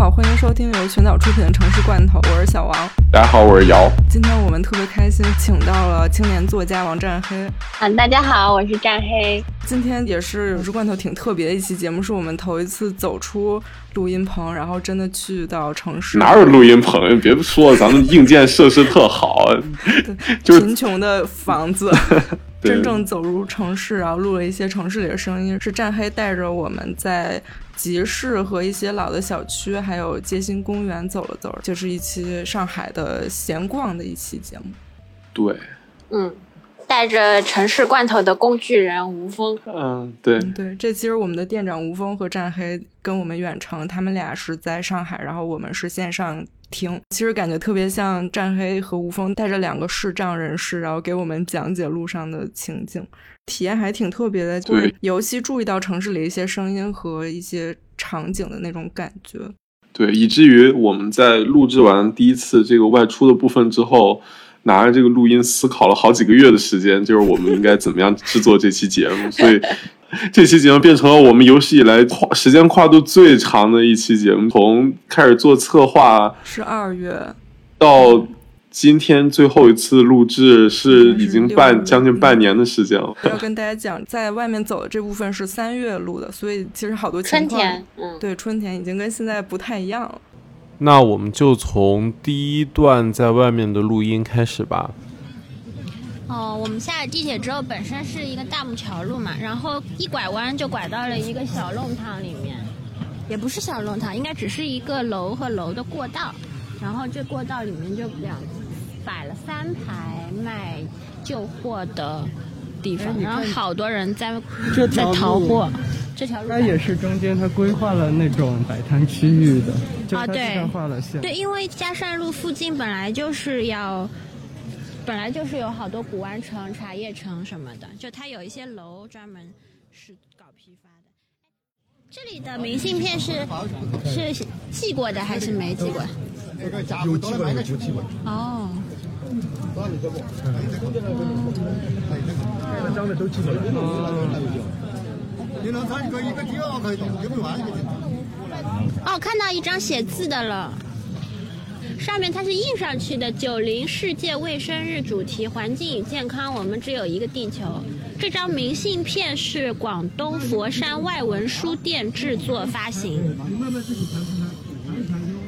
好，欢迎收听由群岛出品的《城市罐头》，我是小王。大家好，我是姚。今天我们特别开心，请到了青年作家王占黑。嗯，大家好，我是占黑。今天也是《城市罐头》挺特别的一期节目，是我们头一次走出录音棚，然后真的去到城市。哪有录音棚？别说了，咱们硬件设施特好，就是贫穷的房子。真正走入城市，然后录了一些城市里的声音。是占黑带着我们在集市和一些老的小区，还有街心公园走了走，就是一期上海的闲逛的一期节目。对，嗯，带着城市罐头的工具人吴峰。嗯，对对，这其实我们的店长吴峰和战黑跟我们远程，他们俩是在上海，然后我们是线上。听，其实感觉特别像战黑和吴峰带着两个视障人士，然后给我们讲解路上的情景，体验还挺特别的。对，尤其注意到城市里一些声音和一些场景的那种感觉。对，以至于我们在录制完第一次这个外出的部分之后，拿着这个录音思考了好几个月的时间，就是我们应该怎么样制作这期节目，所以。这期节目变成了我们有史以来跨时间跨度最长的一期节目，从开始做策划是二月，到今天最后一次录制是已经半将近半年的时间了。要跟大家讲，在外面走的这部分是三月录的，所以其实好多春天，嗯，对，春天已经跟现在不太一样了。那我们就从第一段在外面的录音开始吧。哦，我们下了地铁之后，本身是一个大木桥路嘛，然后一拐弯就拐到了一个小弄堂里面，也不是小弄堂，应该只是一个楼和楼的过道，然后这过道里面就两摆了三排卖旧货的地方，然后好多人在在淘货。这条路它也是中间它规划了那种摆摊区域的，啊对，画了线。对，因为嘉善路附近本来就是要。本来就是有好多古玩城、茶叶城什么的，就它有一些楼专门是搞批发的。这里的明信片是是寄过的还是没寄过？有寄过，有寄过。哦。张的都寄过来。你能看一个一个第二个也不完哦，看到一张写字的了。上面它是印上去的，九零世界卫生日主题，环境与健康，我们只有一个地球。这张明信片是广东佛山外文书店制作发行。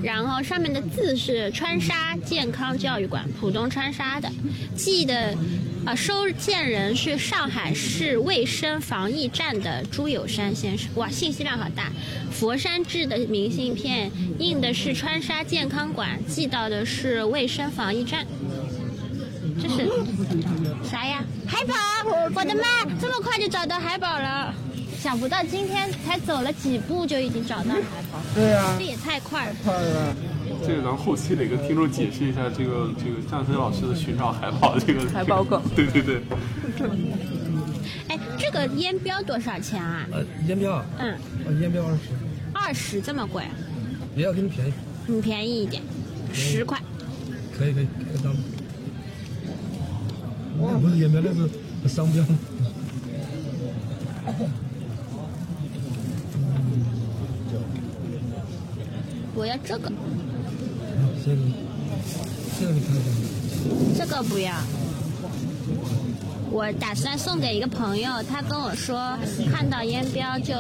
然后上面的字是川沙健康教育馆，浦东川沙的，记得，啊，收件人是上海市卫生防疫站的朱友山先生。哇，信息量好大！佛山制的明信片，印的是川沙健康馆，寄到的是卫生防疫站。这是 啥呀？海宝！我的妈，这么快就找到海宝了！想不到今天才走了几步就已经找到海宝，对呀，这也太快了。快了。这个咱后期得跟听众解释一下，这个这个战飞老师的寻找海宝这个海宝梗。对对对。哎，这个烟标多少钱啊？呃，烟标啊。嗯。烟标二十。二十这么贵？也要给你便宜。你，便宜一点，十块。可以可以，开个单。那不是烟标，那是商标。我要这个。这个，这个你看看。这个不要。我打算送给一个朋友，他跟我说看到烟标就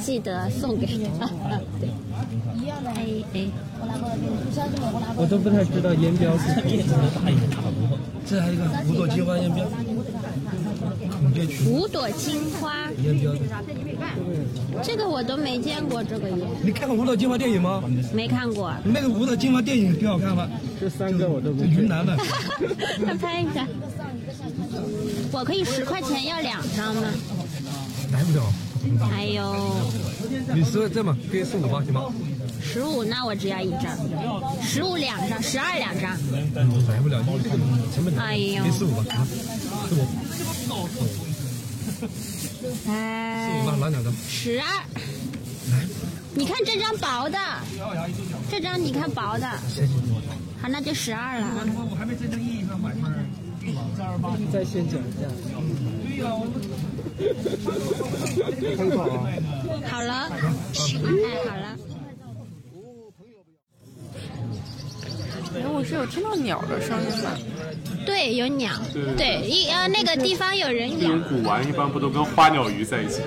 记得送给他。对。一样的。哎哎。我都不太知道烟标是什么。这还有一个五朵金花烟标。五朵金花。这个我都没见过这个耶。你看过《五朵金花》电影吗？没看过。那个《五朵金花》电影挺好看吗？这三个我都不。云南的。他拍一下。我可以十块钱要两张吗？来不了。哎呦。你说这么给十五吧，行吗？十五，那我只要一张。十五两张，十二两张。来不了，成本哎呦。给十五吧，十五。哎。十五吧，拿两张。十二。你看这张薄的，这张你看薄的。好，那就十二了。我还没真正意义上买份再先讲一下。对呀。好了。哎，好了。有听到鸟的声音吧？对，有鸟，对对，一呃那个地方有人养，古玩一般不都跟花鸟鱼在一起？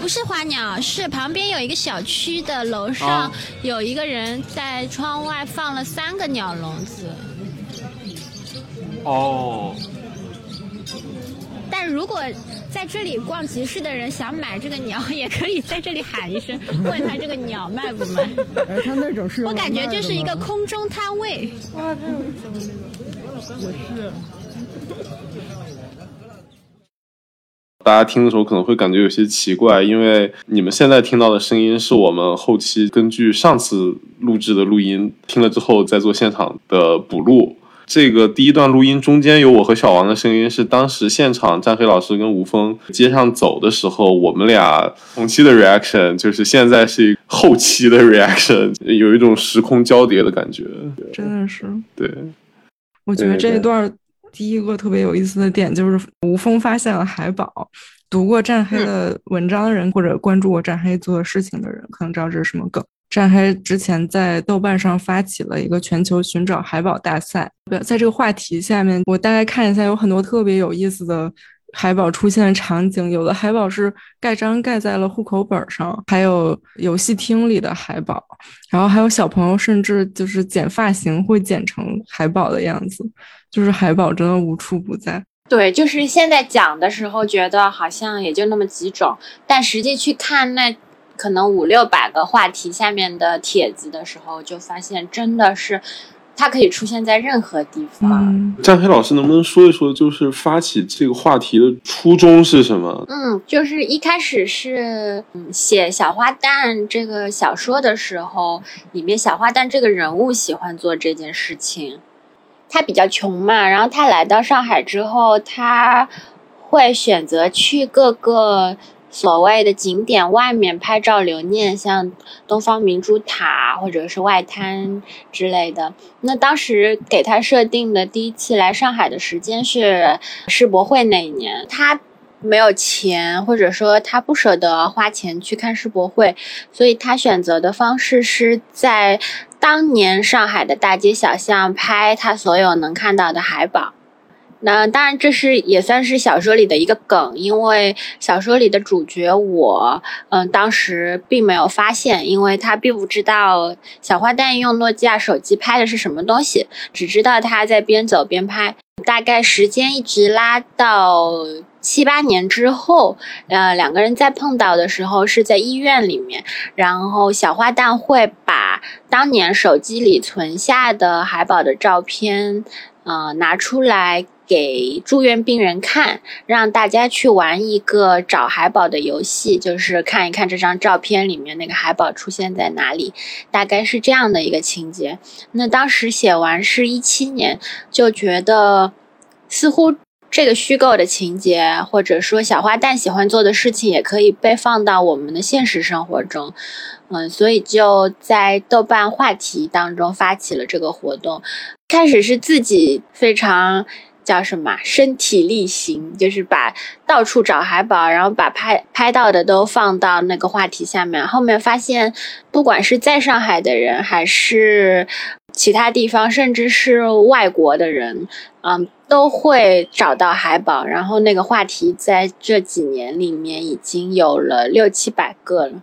不是花鸟，是旁边有一个小区的楼上啊有一个人在窗外放了三个鸟笼子。哦，但如果在这里逛集市的人想买这个鸟，也可以在这里喊一声，问他这个鸟卖不卖。哎，他那种是我感觉就是一个空中摊位。大家听的时候可能会感觉有些奇怪，因为你们现在听到的声音是我们后期根据上次录制的录音听了之后再做现场的补录。这个第一段录音中间有我和小王的声音，是当时现场战黑老师跟吴峰街上走的时候，我们俩同期的 reaction，就是现在是后期的 reaction，有一种时空交叠的感觉。真的是。对，我觉得这一段儿第一个特别有意思的点就是吴峰发现了海宝。读过战黑的文章的人，或者关注过战黑做的事情的人，可能知道这是什么梗。战黑之前在豆瓣上发起了一个全球寻找海宝大赛，在这个话题下面，我大概看一下，有很多特别有意思的海宝出现的场景。有的海宝是盖章盖在了户口本上，还有游戏厅里的海宝，然后还有小朋友甚至就是剪发型会剪成海宝的样子，就是海宝真的无处不在。对，就是现在讲的时候，觉得好像也就那么几种，但实际去看那可能五六百个话题下面的帖子的时候，就发现真的是它可以出现在任何地方。嗯，战黑老师能不能说一说，就是发起这个话题的初衷是什么？嗯，就是一开始是嗯写小花旦这个小说的时候，里面小花旦这个人物喜欢做这件事情。他比较穷嘛，然后他来到上海之后，他会选择去各个所谓的景点外面拍照留念，像东方明珠塔或者是外滩之类的。那当时给他设定的第一次来上海的时间是世博会那一年，他。没有钱，或者说他不舍得花钱去看世博会，所以他选择的方式是在当年上海的大街小巷拍他所有能看到的海宝。那当然，这是也算是小说里的一个梗，因为小说里的主角我，嗯，当时并没有发现，因为他并不知道小花旦用诺基亚手机拍的是什么东西，只知道他在边走边拍。大概时间一直拉到七八年之后，呃，两个人再碰到的时候是在医院里面，然后小花旦会把当年手机里存下的海宝的照片，呃，拿出来给住院病人看，让大家去玩一个找海宝的游戏，就是看一看这张照片里面那个海宝出现在哪里，大概是这样的一个情节。那当时写完是一七年，就觉得似乎这个虚构的情节，或者说小花旦喜欢做的事情，也可以被放到我们的现实生活中。嗯，所以就在豆瓣话题当中发起了这个活动。开始是自己非常叫什么身体力行，就是把到处找海宝，然后把拍拍到的都放到那个话题下面。后面发现，不管是在上海的人，还是其他地方，甚至是外国的人，嗯，都会找到海宝。然后那个话题在这几年里面已经有了六七百个了。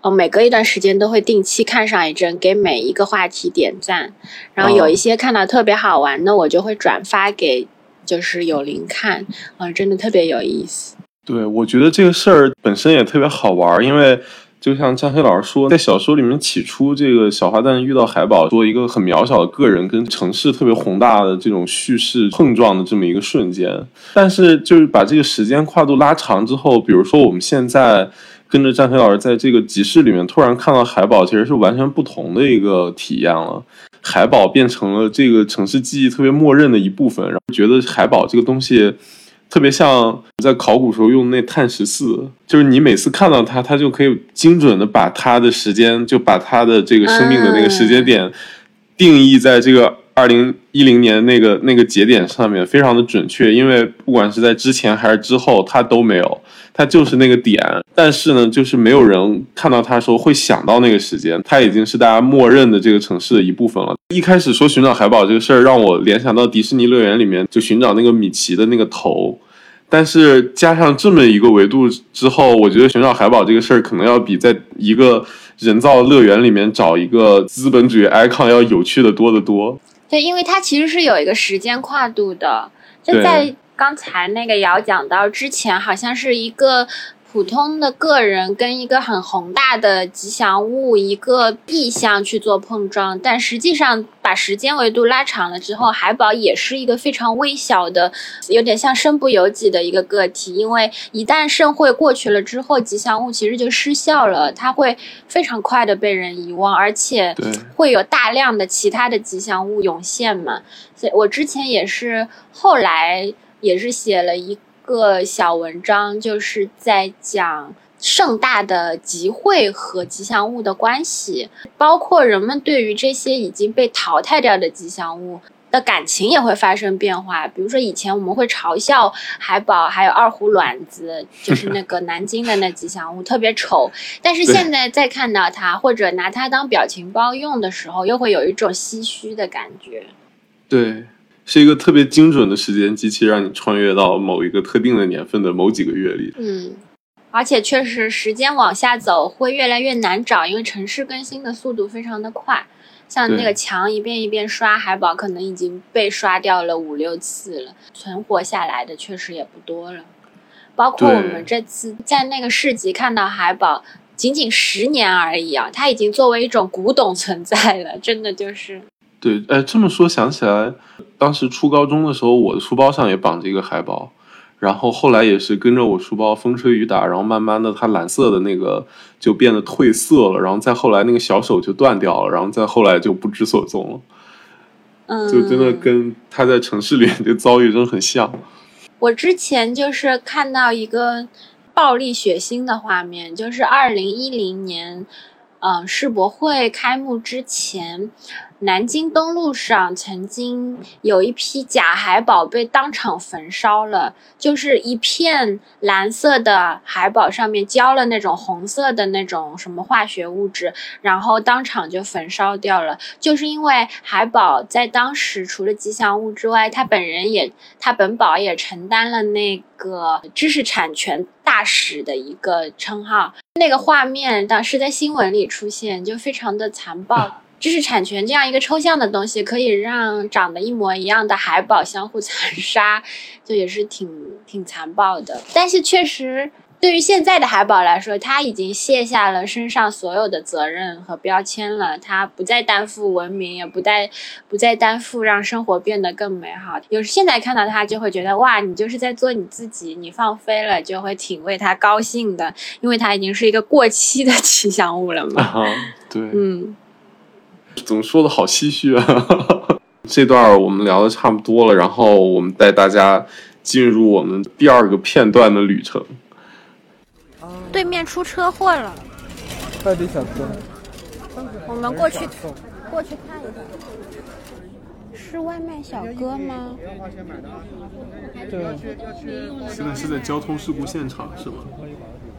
哦，每隔一段时间都会定期看上一阵，给每一个话题点赞。然后有一些看到特别好玩的，我就会转发给就是有灵看，嗯、真的特别有意思。对，我觉得这个事儿本身也特别好玩儿，因为就像张黑老师说，在小说里面起初这个小花旦遇到海宝，做一个很渺小的个人跟城市特别宏大的这种叙事碰撞的这么一个瞬间，但是就是把这个时间跨度拉长之后，比如说我们现在。跟着张飞老师在这个集市里面突然看到海宝，其实是完全不同的一个体验了。海宝变成了这个城市记忆特别默认的一部分，然后觉得海宝这个东西特别像在考古时候用那碳十四，就是你每次看到它，它就可以精准的把它的时间，就把它的这个生命的那个时间点定义在这个二零一零年那个那个节点上面非常的准确，因为不管是在之前还是之后，它都没有，它就是那个点。但是呢，就是没有人看到它说会想到那个时间，它已经是大家默认的这个城市的一部分了。一开始说寻找海宝这个事儿，让我联想到迪士尼乐园里面就寻找那个米奇的那个头。但是加上这么一个维度之后，我觉得寻找海宝这个事儿可能要比在一个人造乐园里面找一个资本主义 icon 要有趣的多得多。对，因为它其实是有一个时间跨度的，就在刚才那个瑶讲到之前，好像是一个普通的个人跟一个很宏大的吉祥物一个意象去做碰撞，但实际上把时间维度拉长了之后，海宝也是一个非常微小的，有点像身不由己的一个个体，因为一旦盛会过去了之后，吉祥物其实就失效了，它会非常快的被人遗忘，而且会有大量的其他的吉祥物涌现嘛。所以我之前也是后来也是写了一个小文章，就是在讲。盛大的集会和吉祥物的关系，包括人们对于这些已经被淘汰掉的吉祥物的感情也会发生变化。比如说，以前我们会嘲笑海宝，还有二胡卵子，就是那个南京的那吉祥物特别丑，但是现在再看到它，或者拿它当表情包用的时候，又会有一种唏嘘的感觉。对，是一个特别精准的时间机器，让你穿越到某一个特定的年份的某几个月里。嗯，而且确实时间往下走会越来越难找，因为城市更新的速度非常的快。像那个墙一遍一遍刷海宝，可能已经被刷掉了五六次了，存活下来的确实也不多了。包括我们这次在那个市集看到海宝，仅仅十年而已啊，它已经作为一种古董存在了，真的就是对，哎，这么说想起来，当时初高中的时候，我的书包上也绑着一个海报，然后后来也是跟着我书包风吹雨打，然后慢慢的它蓝色的那个就变得褪色了，然后再后来那个小手就断掉了，然后再后来就不知所踪了，嗯，就真的跟他在城市里面的遭遇真的很像。我之前就是看到一个暴力血腥的画面，就是二零一零年，嗯、世博会开幕之前，南京东路上曾经有一批假海宝被当场焚烧了，就 是一片蓝色的海宝上面浇了那种红色的那种什么化学物质，然后当场就焚烧掉了。就是因为海宝在当时除了吉祥物之外，他本人也他本宝也承担了那个知识产权大使的一个称号。那个画面当时在新闻里出现，就非常的残暴。知识产权这样一个抽象的东西，可以让长得一模一样的海宝相互 残杀，就也是挺挺残暴的。但是确实，对于现在的海宝来说，他已经卸下了身上所有的责任和标签了，他不再担负文明，也不再不再担负让生活变得更美好。有时现在看到他，就会觉得哇，你就是在做你自己，你放飞了，就会挺为他高兴的，因为他已经是一个过期的 吉祥物了嘛。啊，对，嗯。怎么说的好唏嘘啊！这段我们聊的差不多了，然后我们带大家进入我们第二个片段的旅程。对面出车祸了，快递小哥，我们过去过去看一下。是外卖小哥吗？对，现在是在交通事故现场是吗？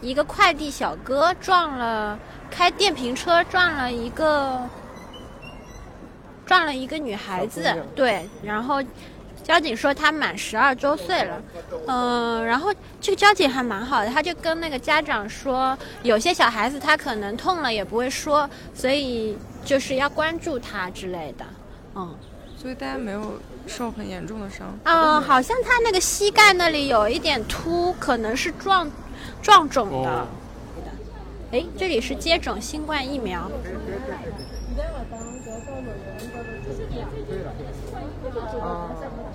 一个快递小哥撞了开电瓶车撞了一个撞了一个女孩子对，然后交警说她满十二周岁了，嗯、然后这个交警还蛮好的，他就跟那个家长说，有些小孩子他可能痛了也不会说，所以就是要关注他之类的，嗯。所以大家没有受很严重的伤。嗯，好像他那个膝盖那里有一点凸，可能是撞撞肿的。哦哎，这里是接种新冠疫苗。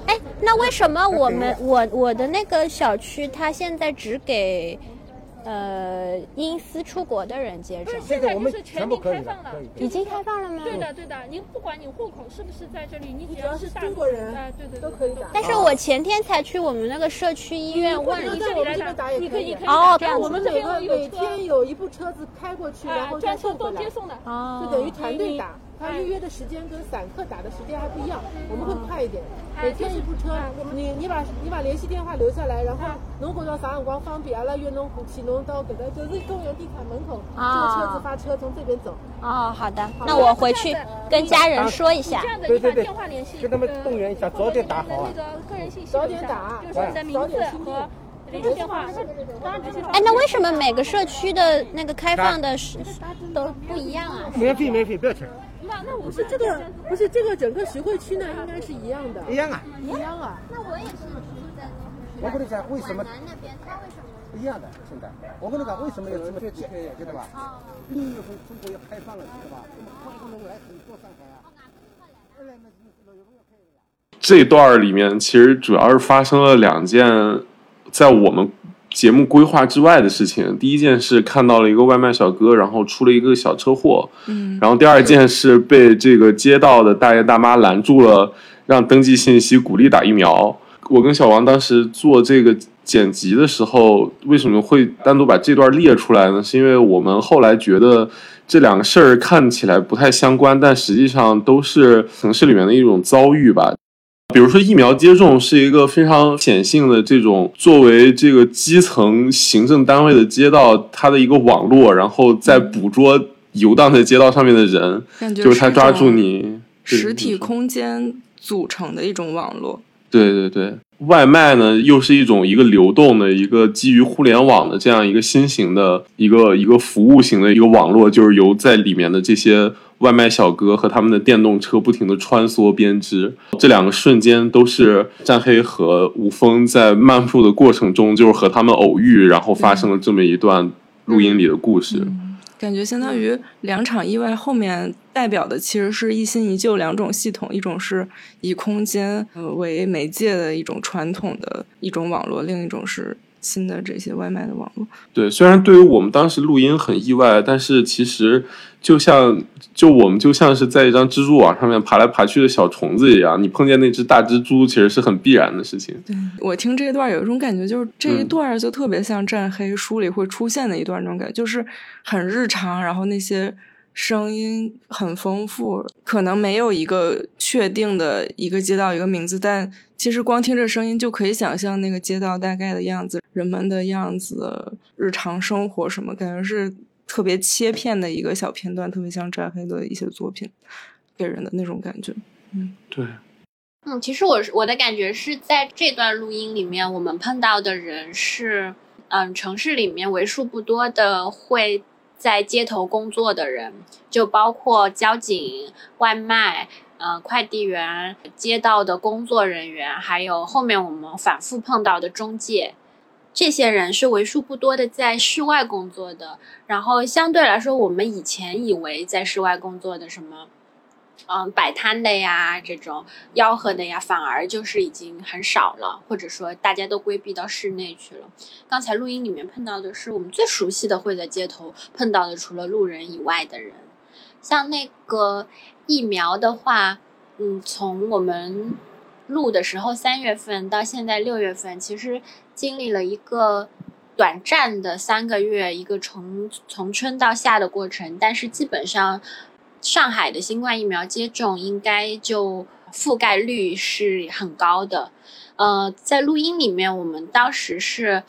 哎，那为什么我们我我的那个小区，它现在只给呃因私出国的人接种？现在我们全部开放了，已经开放了吗？对的，对的。您不管你户口是不是在这里，你只要是中国人，哎，对对，都可以打。但是我前天才去我们那个社区医院问，你在我们这边打也可以。哦，这样子。我们每个每天有一部车子开过去，然后再送回来，哦，就等于团队打。他预约的时间跟散客打的时间还不一样，我们会快一点。每天一部车，你你把你把联系电话留下来，然后侬觉着啥辰光方便，阿拉约侬过去，侬到搿个就是公园地毯门口，这个车子发车从这边走。哦，好的，那我回去跟家人说一下。对对对，跟他们动员一下，早点打好啊。早点打，就是你的名字和联系电话。哎，那为什么每个社区的那个开放的是都不一样啊？免费免费，不要钱。那我是这个，不是这个整个徐汇区呢，应该是一样的。一样啊，一样啊。那我也是住在我跟你讲，为什么？南那边，他为什么？一样的，现在。我跟你讲，为什么要这么接？知道吧？啊。六月份中国要开放了，知道吧？那么欢迎来很多上海啊。这段里面其实主要是发生了两件，在我们。节目规划之外的事情，第一件事看到了一个外卖小哥，然后出了一个小车祸，嗯，然后第二件事被这个街道的大爷大妈拦住了，让登记信息，鼓励打疫苗。我跟小王当时做这个剪辑的时候，为什么会单独把这段列出来呢？是因为我们后来觉得这两个事儿看起来不太相关，但实际上都是城市里面的一种遭遇吧。比如说，疫苗接种是一个非常显性的这种作为这个基层行政单位的街道，它的一个网络，然后在捕捉游荡在街道上面的人，就是他抓住你实体空间组成的一种网络。对对对，外卖呢又是一种一个流动的一个基于互联网的这样一个新型的一个一个服务型的一个网络，就是由在里面的这些。外卖小哥和他们的电动车不停的穿梭编织，这两个瞬间都是战黑和吴峰在漫步的过程中，就是和他们偶遇，然后发生了这么一段录音里的故事。感觉相当于两场意外后面代表的其实是一新一旧两种系统，一种是以空间为媒介的一种传统的一种网络，另一种是。新的这些外卖的网络，对，虽然对于我们当时录音很意外，但是其实就像就我们就像是在一张蜘蛛网上面爬来爬去的小虫子一样，你碰见那只大蜘蛛，其实是很必然的事情。对我听这一段有一种感觉，就是这一段就特别像战黑书里会出现的一段那种感觉，就是很日常，然后那些。声音很丰富，可能没有一个确定的一个街道一个名字，但其实光听这声音就可以想象那个街道大概的样子，人们的样子，日常生活什么，感觉是特别切片的一个小片段，特别像扎黑的一些作品给人的那种感觉。嗯，对。嗯，其实我我的感觉是在这段录音里面，我们碰到的人是，嗯，城市里面为数不多的会。在街头工作的人，就包括交警、外卖、呃快递员、街道的工作人员，还有后面我们反复碰到的中介，这些人是为数不多的在室外工作的。然后相对来说，我们以前以为在室外工作的什么。嗯，摆摊的呀，这种吆喝的呀，反而就是已经很少了，或者说大家都规避到室内去了。刚才录音里面碰到的是我们最熟悉的会在街头碰到的，除了路人以外的人。像那个疫苗的话，嗯，从我们录的时候三月份到现在六月份，其实经历了一个短暂的三个月，一个从从春到夏的过程，但是基本上。上海的新冠疫苗接种应该就覆盖率是很高的，呃，在录音里面，我们当时是。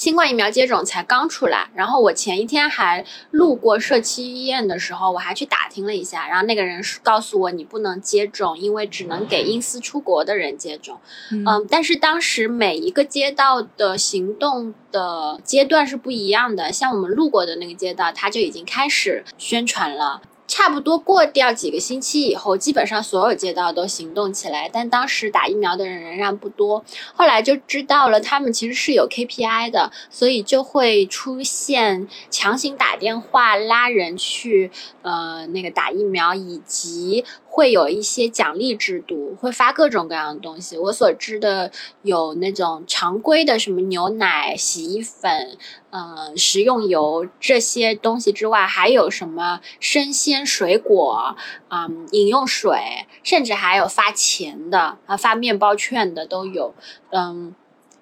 新冠疫苗接种才刚出来，然后我前一天还路过社区医院的时候，我还去打听了一下，然后那个人告诉我你不能接种，因为只能给因私出国的人接种。嗯，但是当时每一个街道的行动的阶段是不一样的，像我们路过的那个街道，他就已经开始宣传了。差不多过掉几个星期以后，基本上所有街道都行动起来，但当时打疫苗的人仍然不多。后来就知道了，他们其实是有 KPI 的，所以就会出现强行打电话拉人去呃那个打疫苗，以及会有一些奖励制度，会发各种各样的东西。我所知的有那种常规的什么牛奶、洗衣粉。嗯，食用油这些东西之外，还有什么生鲜水果嗯，饮用水，甚至还有发钱的啊，发面包券的都有。嗯，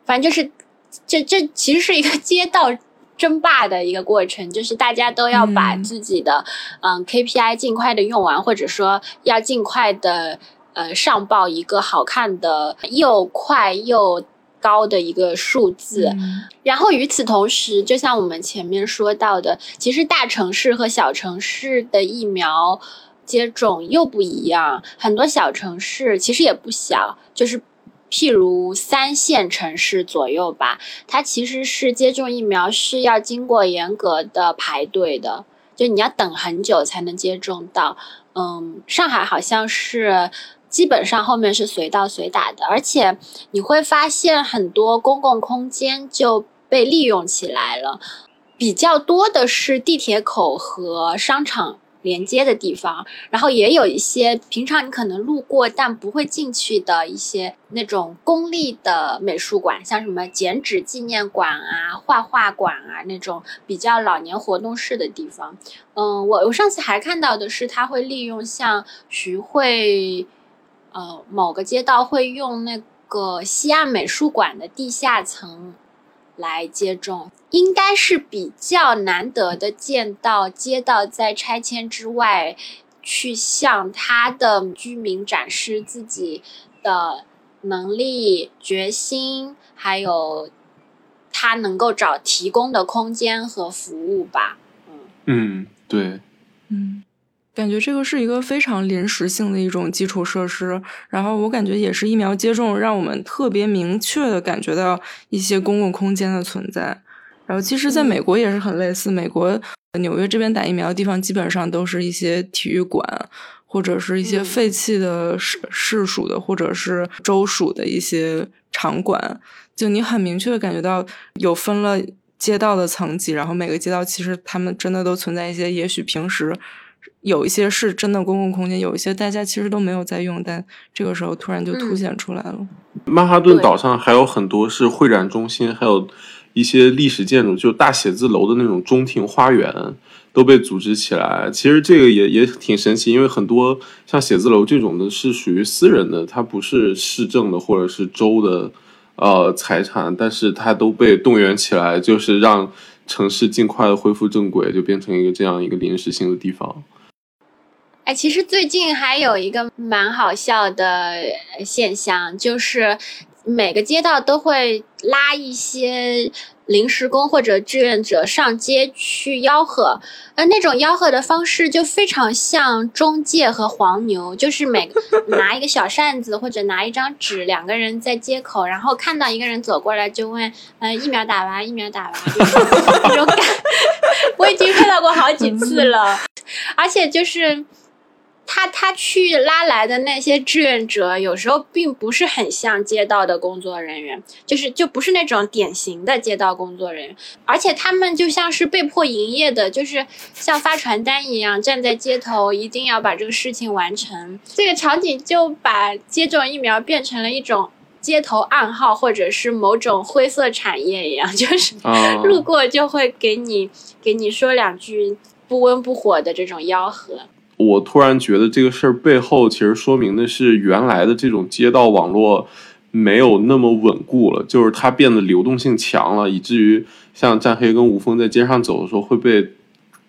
反正就是这这其实是一个街道争霸的一个过程，就是大家都要把自己的嗯 KPI 尽快的用完，或者说要尽快的呃上报一个好看的又快又。高的一个数字，然后与此同时，就像我们前面说到的，其实大城市和小城市的疫苗接种又不一样。很多小城市其实也不小，就是譬如三线城市左右吧，它其实是接种疫苗是要经过严格的排队的，就你要等很久才能接种到。嗯，上海好像是。基本上后面是随到随打的，而且你会发现很多公共空间就被利用起来了，比较多的是地铁口和商场连接的地方，然后也有一些平常你可能路过但不会进去的一些那种公立的美术馆，像什么剪纸纪念馆啊、画画馆啊那种比较老年活动室的地方。嗯，我我上次还看到的是，他会利用像徐汇。呃，某个街道会用那个西岸美术馆的地下层来接种，应该是比较难得的见到街道在拆迁之外，去向他的居民展示自己的能力、决心，还有他能够找提供的空间和服务吧。嗯嗯，对，嗯。感觉这个是一个非常临时性的一种基础设施，然后我感觉也是疫苗接种让我们特别明确的感觉到一些公共空间的存在。然后其实在美国也是很类似，美国纽约这边打疫苗的地方基本上都是一些体育馆或者是一些废弃的市市属的或者是州属的一些场馆，就你很明确的感觉到有分了街道的层级，然后每个街道其实他们真的都存在一些也许平时。有一些是真的公共空间，有一些大家其实都没有在用，但这个时候突然就凸显出来了。曼哈顿岛上还有很多是会展中心，还有一些历史建筑，就大写字楼的那种中庭花园都被组织起来。其实这个也也挺神奇，因为很多像写字楼这种的是属于私人的，它不是市政的或者是州的呃财产，但是它都被动员起来，就是让城市尽快的恢复正轨，就变成一个这样一个临时性的地方。哎，其实最近还有一个蛮好笑的现象，就是每个街道都会拉一些临时工或者志愿者上街去吆喝，呃，那种吆喝的方式就非常像中介和黄牛，就是每个 拿一个小扇子或者拿一张纸，两个人在街口，然后看到一个人走过来就问，呃，疫苗打完，疫苗打完，那种感，我已经看到过好几次了，而且就是。他他去拉来的那些志愿者，有时候并不是很像街道的工作人员，就是就不是那种典型的街道工作人员，而且他们就像是被迫营业的，就是像发传单一样站在街头，一定要把这个事情完成。这个场景就把接种疫苗变成了一种街头暗号，或者是某种灰色产业一样，就是 路过就会给你给你说两句不温不火的这种吆喝。我突然觉得这个事儿背后其实说明的是，原来的这种街道网络没有那么稳固了，就是它变得流动性强了，以至于像战黑跟吴峰在街上走的时候会被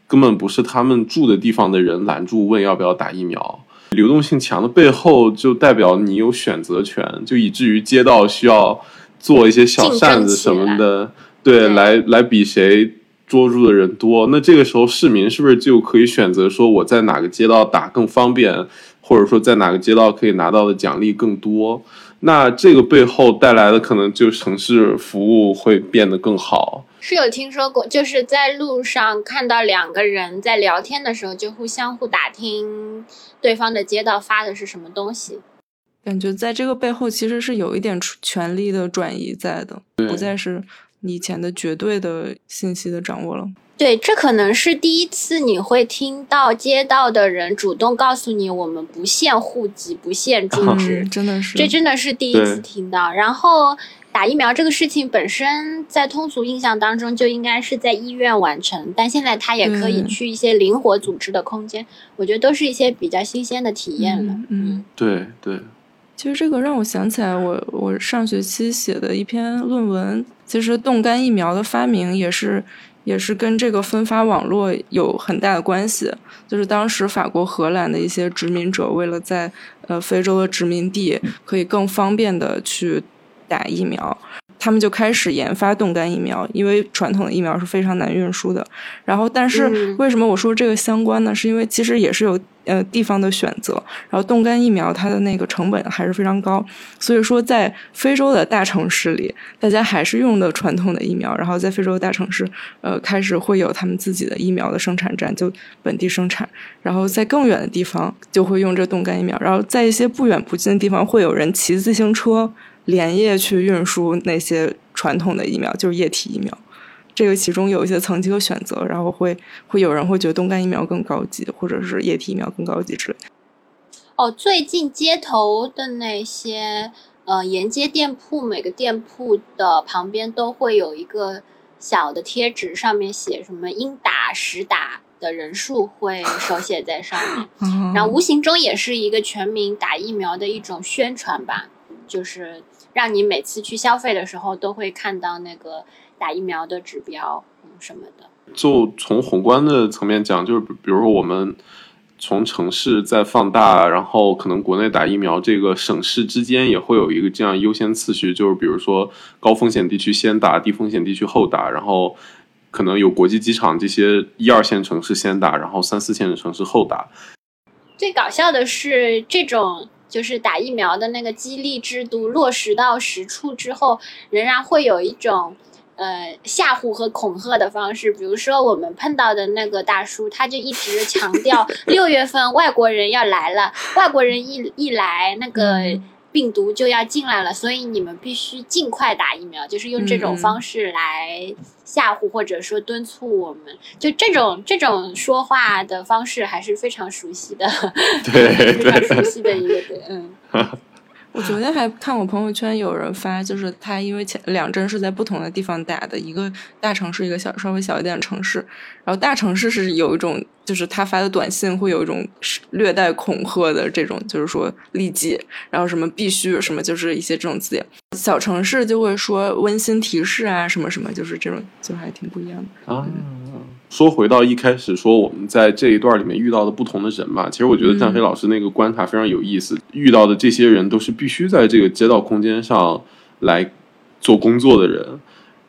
根本不是他们住的地方的人拦住问要不要打疫苗。流动性强的背后就代表你有选择权，就以至于街道需要做一些小扇子什么的，对，来来比谁。捉住的人多，那这个时候市民是不是就可以选择说我在哪个街道打更方便，或者说在哪个街道可以拿到的奖励更多？那这个背后带来的可能就城市服务会变得更好。是有听说过，就是在路上看到两个人在聊天的时候，就互相互打听对方的街道发的是什么东西。感觉在这个背后其实是有一点权力的转移在的，不再是以前的绝对的信息的掌握了。对，这可能是第一次你会听到街道的人主动告诉你，我们不限户籍，不限住址，真的是，这真的是第一次听到。然后打疫苗这个事情本身，在通俗印象当中就应该是在医院完成，但现在它也可以去一些灵活组织的空间，我觉得都是一些比较新鲜的体验了。嗯，对对。其实这个让我想起来，我我上学期写的一篇论文，其实冻干疫苗的发明也是。也是跟这个分发网络有很大的关系。就是当时法国、荷兰的一些殖民者，为了在呃非洲的殖民地可以更方便的去打疫苗，他们就开始研发冻干疫苗，因为传统的疫苗是非常难运输的。然后，但是为什么我说这个相关呢？是因为其实也是有。呃，地方的选择，然后冻干疫苗它的那个成本还是非常高，所以说在非洲的大城市里，大家还是用的传统的疫苗，然后在非洲的大城市，呃，开始会有他们自己的疫苗的生产站，就本地生产，然后在更远的地方就会用这冻干疫苗，然后在一些不远不近的地方，会有人骑自行车连夜去运输那些传统的疫苗，就是液体疫苗。这个其中有一些层级和选择，然后会会有人会觉得冻干疫苗更高级，或者是液体疫苗更高级之类。哦，最近街头的那些呃沿街店铺，每个店铺的旁边都会有一个小的贴纸，上面写什么应打实打的人数会手写在上面，然后无形中也是一个全民打疫苗的一种宣传吧，就是让你每次去消费的时候都会看到那个。打疫苗的指标，嗯，什么的。就从宏观的层面讲，就是比如说我们从城市再放大，然后可能国内打疫苗这个省市之间也会有一个这样优先次序，就是比如说高风险地区先打，低风险地区后打，然后可能有国际机场这些一二线城市先打，然后三四线的城市后打。最搞笑的是，这种就是打疫苗的那个激励制度落实到实处之后，仍然会有一种。呃，吓唬和恐吓的方式，比如说我们碰到的那个大叔，他就一直强调 六月份外国人要来了，外国人一一来，那个病毒就要进来了，所以你们必须尽快打疫苗，就是用这种方式来吓唬或者说敦促我们，就这种这种说话的方式还是非常熟悉的，对，非常熟悉的一个对，嗯。我昨天还看我朋友圈有人发，就是他因为前两针是在不同的地方打的，一个大城市，一个小稍微小一点的城市。然后大城市是有一种，就是他发的短信会有一种略带恐吓的这种，就是说立即，然后什么必须什么，就是一些这种字眼。小城市就会说温馨提示啊，什么什么，就是这种，就还挺不一样的啊。说回到一开始说我们在这一段里面遇到的不同的人吧，其实我觉得战飞老师那个观察非常有意思。遇到的这些人都是必须在这个街道空间上来做工作的人，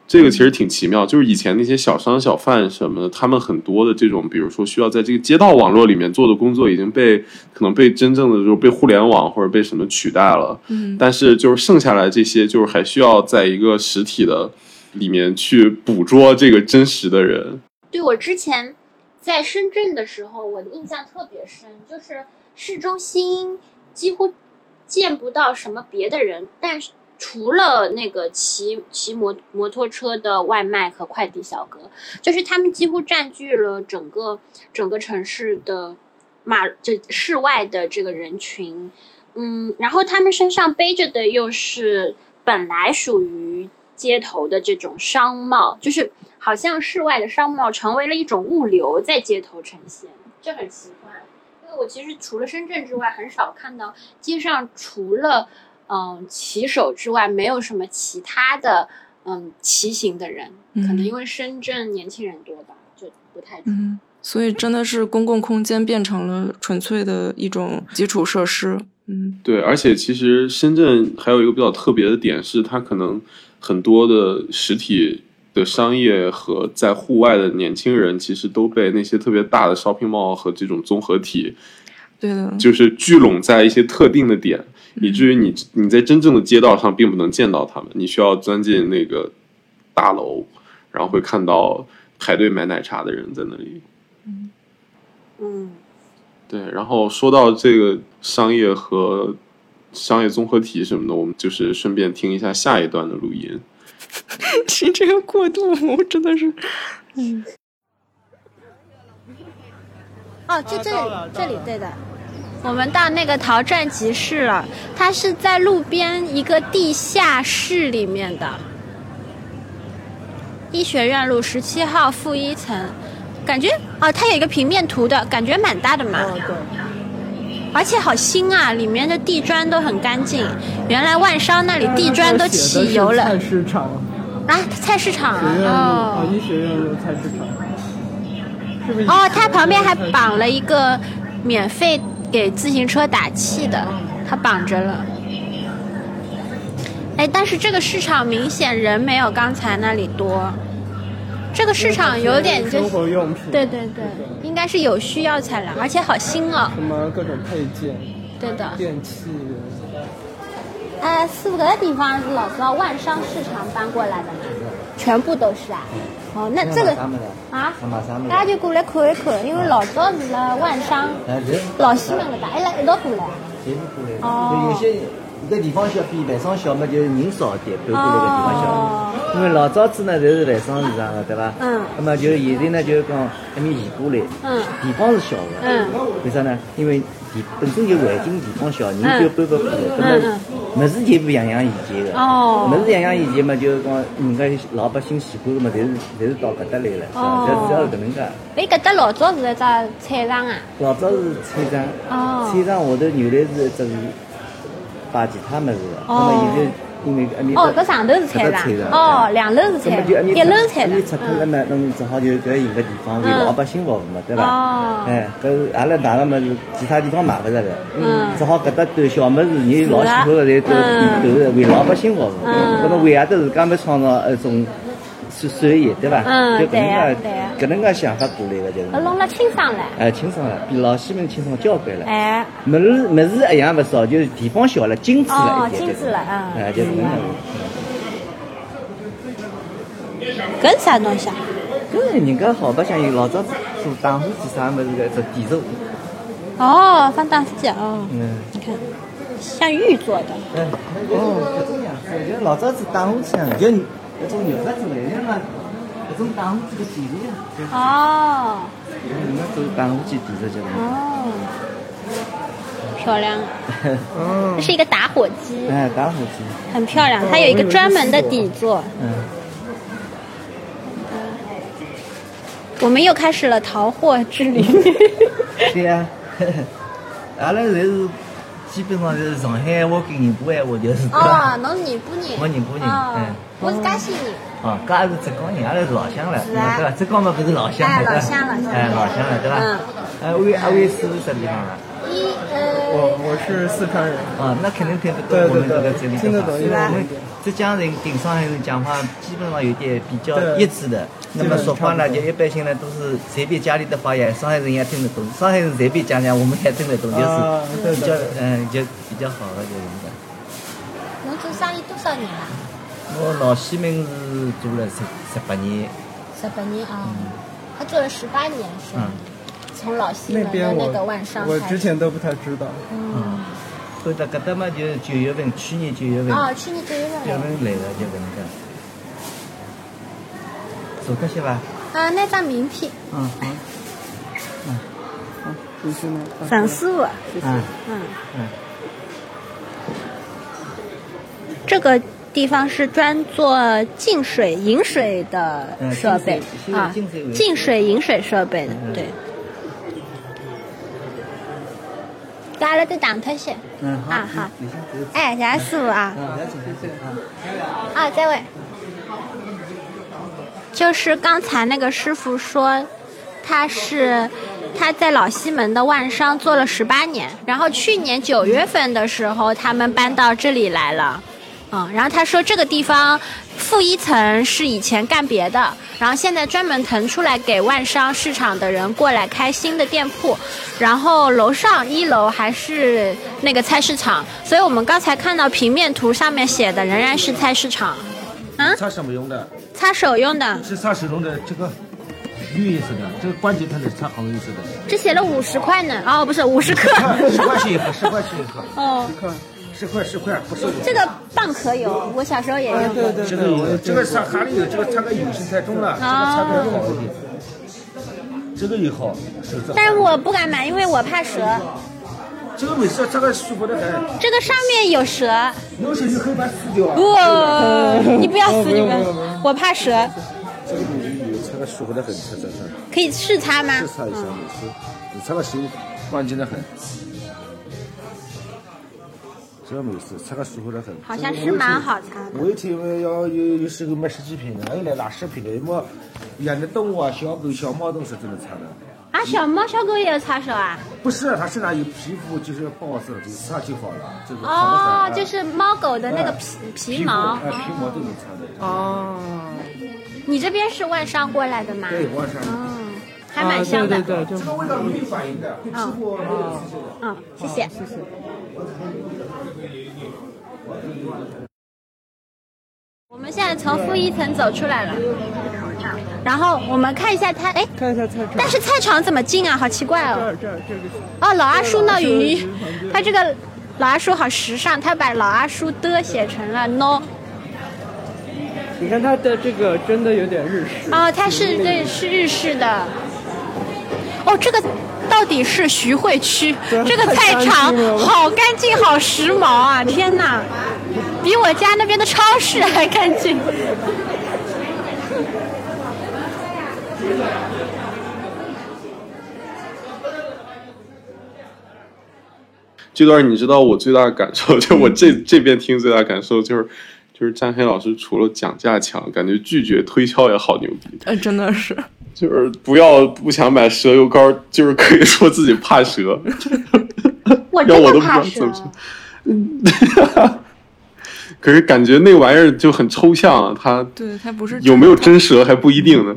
这个其实挺奇妙。就是以前那些小商小贩什么的，他们很多的这种，比如说需要在这个街道网络里面做的工作，已经被可能被真正的就是被互联网或者被什么取代了。嗯，但是就是剩下来这些，就是还需要在一个实体的里面去捕捉这个真实的人。对我之前在深圳的时候，我的印象特别深，就是市中心几乎见不到什么别的人，但是除了那个骑骑摩摩托车的外卖和快递小哥，就是他们几乎占据了整个整个城市的马就室外的这个人群，嗯，然后他们身上背着的又是本来属于街头的这种商贸，就是。好像室外的商贸成为了一种物流，在街头呈现，这很奇怪。因为我其实除了深圳之外，很少看到街上除了嗯骑手之外，没有什么其他的嗯骑行的人。可能因为深圳年轻人多吧，就不太。嗯，所以真的是公共空间变成了纯粹的一种基础设施。嗯，对，而且其实深圳还有一个比较特别的点是，它可能很多的实体。的商业和在户外的年轻人，其实都被那些特别大的 shopping mall 和这种综合体，对的，就是聚拢在一些特定的点。以至于你你在真正的街道上并不能见到他们，你需要钻进那个大楼，然后会看到排队买奶茶的人在那里。嗯，对，然后说到这个商业和商业综合体什么的，我们就是顺便听一下下一段的录音。你这个过渡真的是，嗯。哦，就这里，这里对的。我们到那个陶站集市了，它是在路边一个地下室里面的。医学院路十七号负一层，感觉哦，它有一个平面图的感觉蛮大的嘛。而且好新啊，里面的地砖都很干净。原来万商那里地砖都起油了。菜市场。啊，菜市场哦。医学院路菜市场。哦，它旁边还绑了一个免费给自行车打气的，它绑着了。哎，但是这个市场明显人没有刚才那里多。这个市场有点就生活用品，对对对，应该是有需要才来，而且好新哦。什么各种配件？对的。电器。哎，师傅，这个地方是老早万商市场搬过来的嘛？全部都是啊。哦，那这个啊，大家就过来看一看，因为老早是了万商，老西门搿搭，哎，来一道过来。哦。个地方小，比万商小嘛，就是人少点，搬过来个地方小。因为老早子呢，侪是万商市场的，对伐？嗯。那么就现在呢，就是讲还没移过来。嗯。地方是小的。嗯。为啥呢？因为地本身就环境地方小，人就搬不过来。嗯嗯。么子就不样样以前的。哦。么子样样以前嘛，就是讲人家老百姓习惯的嘛，侪是侪是到搿搭来了。哦。就主要是搿能介。哎，搿搭老早是一只菜场啊。老早是菜场。哦。菜场下头原来是一只是摆其他么子的。哦。那么现在。因为哦，搿上头是菜场，哦，两楼是菜场，一楼菜场。你拆脱了嘛，那么只好就搿一个地方为老百姓服务嘛，对伐？哦。哎，搿是阿拉大个么子，其他地方买勿着的，嗯，只好搿搭端小么子，你老喜欢个侪都都是为老百姓服务，搿么为啥头自家么创造一种？是收益，对伐？嗯，就搿能介，搿能介想法过来个，就是。弄了清爽了。哎，清爽了，比老西门清爽交关了。哎。么子么子一样勿少，就是地方小了，精致了一点。哦，精致了，嗯。哎，就是搿能介。搿是啥东西啊？搿人家好白相，有老早做打火机啥么子个，做地肉。哦，放打火机哦。嗯。你看，像玉做的。嗯。哦，搿种样子，就老早子打火机啊，就。那种牛杂子来的嘛，那种打火机的底子呀。哦。那都是打火机底哦。漂亮。哦。这是一个打火机。哎，打火机。很漂亮，它有一个专门的底座。嗯。我们又开始了淘货之旅。对呀。阿拉侪是。基本上就是上海话跟宁波话就是。哦，侬是宁波人。我宁波人，嗯。我是嘉兴人。哦，搿也是浙江人，阿拉是老乡了，对伐？浙江嘛不是老乡了，老乡了，哎，老乡了，对伐？嗯。哎，位阿威是啥地方的？一呃。我我是四川人。啊，那肯定听得懂我们这个这里的话，因为浙江人跟上海人讲话基本上有点比较一致的。那么说话呢，就一般性呢都是随便家里的方言，上海人也听得懂。上海人随便讲讲，我们也听得懂，就是比较嗯，就比较好的就是。侬做生意多少年了？我老西门是做了十十八年。十八年啊，他做了十八年是。嗯。从老西门的那个万商我之前都不太知道。嗯。后头搿搭嘛，就九月份，去年九月份。啊，去年九月份。九月份来的，就搿能介。坐这些吧。啊，那张名片。嗯嗯。嗯。好，谢谢呢。沈师傅。嗯嗯嗯。这个地方是专做净水饮水的设备啊，净水饮水设备的，对。阿拉都打脱些。啊好。哎，谢谢师傅啊。啊，这位。就是刚才那个师傅说，他是他在老西门的万商做了十八年，然后去年九月份的时候，他们搬到这里来了。嗯，然后他说这个地方负一层是以前干别的，然后现在专门腾出来给万商市场的人过来开新的店铺，然后楼上一楼还是那个菜市场，所以我们刚才看到平面图上面写的仍然是菜市场。啊？擦什么用的？擦手用的。是擦手用的这个绿颜色的，这个关节它是擦红颜色的。这写了五十块呢，哦，不是五十克。十块钱一盒，十块钱一盒。哦。十块。十块十块不是这个蚌壳油，我小时候也用过。这个油，这个上海里有，这个擦个油性太重了，这个擦的更好一点。这个也好，但是我不敢买，因为我怕蛇。这个没事，这个舒服的很。这个上面有蛇。有蛇就可以把它撕掉。不，你不要撕你们，我怕蛇。这个东西有擦个舒服的很，擦擦擦。可以试擦吗？试擦一下没事，你擦个手干净的很。这没事，擦个舒服的很。好像是蛮好擦的。我一天要有有时候买十几瓶的，还有来拿十瓶的，么养的动物啊，小狗、小猫都是这么擦的。啊，小猫、小狗也要擦手啊？不是，它身上有皮肤，就是不好受，就擦就好了。这个哦，就是猫狗的那个皮皮毛。哎，皮毛都能擦的。哦。你这边是外商过来的吗？对，外商。嗯，还蛮香的。对对对，这个味道没有反应的，对吃过没有刺激的。嗯，谢谢。谢谢。我们现在从负一层走出来了，然后我们看一下它，哎，看一下菜场。但是菜场怎么进啊？好奇怪哦。这这这个。哦，老阿叔闹鱼，他这个老阿叔好时尚，他把老阿叔的写成了 no。你看他的这个真的有点日式。哦，他是对是日式的。哦，这个到底是徐汇区？这个菜场好干净，好时髦啊！天哪，比我家那边的超市还干净。这段你知道我最大的感受，就我这 这边听最大的感受就是，就是詹黑老师除了讲价强，感觉拒绝推销也好牛逼。呃，真的是。就是不要不想买蛇油膏，就是可以说自己怕蛇。我真的怕蛇。可是感觉那玩意儿就很抽象啊，它对它不是有没有真蛇还不一定呢。